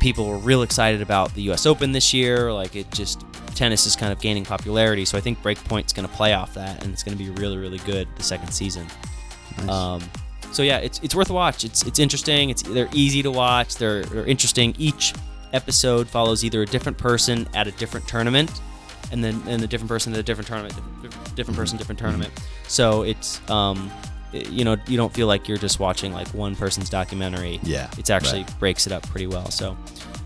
people were real excited about the U.S. Open this year. Like it just tennis is kind of gaining popularity. So I think Breakpoint's going to play off that, and it's going to be really really good the second season. Um, so yeah, it's it's worth a watch. It's it's interesting. It's they're easy to watch. They're they're interesting. Each episode follows either a different person at a different tournament, and then and a different person at a different tournament, different, person, different tournament. So it's um, you know, you don't feel like you're just watching like one person's documentary. Yeah, it's actually right. breaks it up pretty well. So,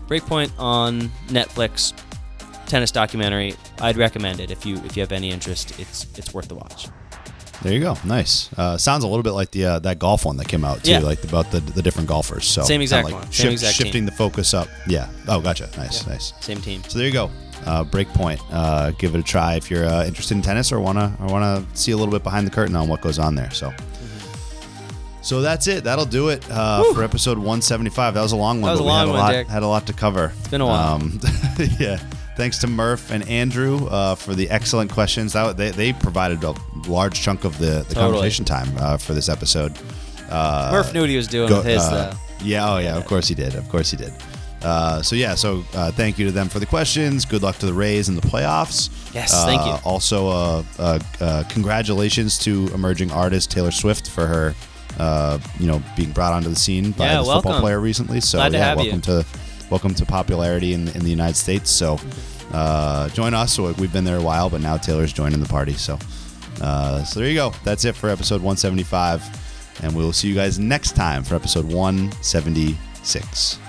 Breakpoint on Netflix, tennis documentary. I'd recommend it if you if you have any interest. It's it's worth the watch. There you go. Nice. Uh, sounds a little bit like the uh, that golf one that came out too, Yeah. like about the the different golfers. So Same exact like one. Same exact team. shifting the focus up. Yeah. Oh, gotcha. Nice, nice. Same team. So there you go. Uh, Breakpoint. Uh, give it a try if you're uh, interested in tennis or wanna or wanna see a little bit behind the curtain on what goes on there. So. So that's it. That'll do it uh, for episode 175. That was a long one. That was but a we had long a one, lot, Dick. Had a lot to cover. It's been a while. Um, yeah. Thanks to Murph and Andrew uh, for the excellent questions. That they, they provided a large chunk of the, the Totally. conversation time uh, for this episode. Uh, Murph knew what he was doing go- with his. uh, though. yeah, oh yeah, of course he did. Of course he did. Uh, so yeah, so uh, thank you to them for the questions. Good luck to the Rays in the playoffs. Yes, Uh, thank you. Also, uh, uh, uh, congratulations to emerging artist Taylor Swift for her, uh, you know, being brought onto the scene by Yeah, this football player recently. So Glad to yeah, you. welcome to welcome to popularity in in the United States. So uh, join us. We've been there a while, but now Taylor's joining the party. So uh, so there you go. That's it for episode 175, and we will see you guys next time for episode 176.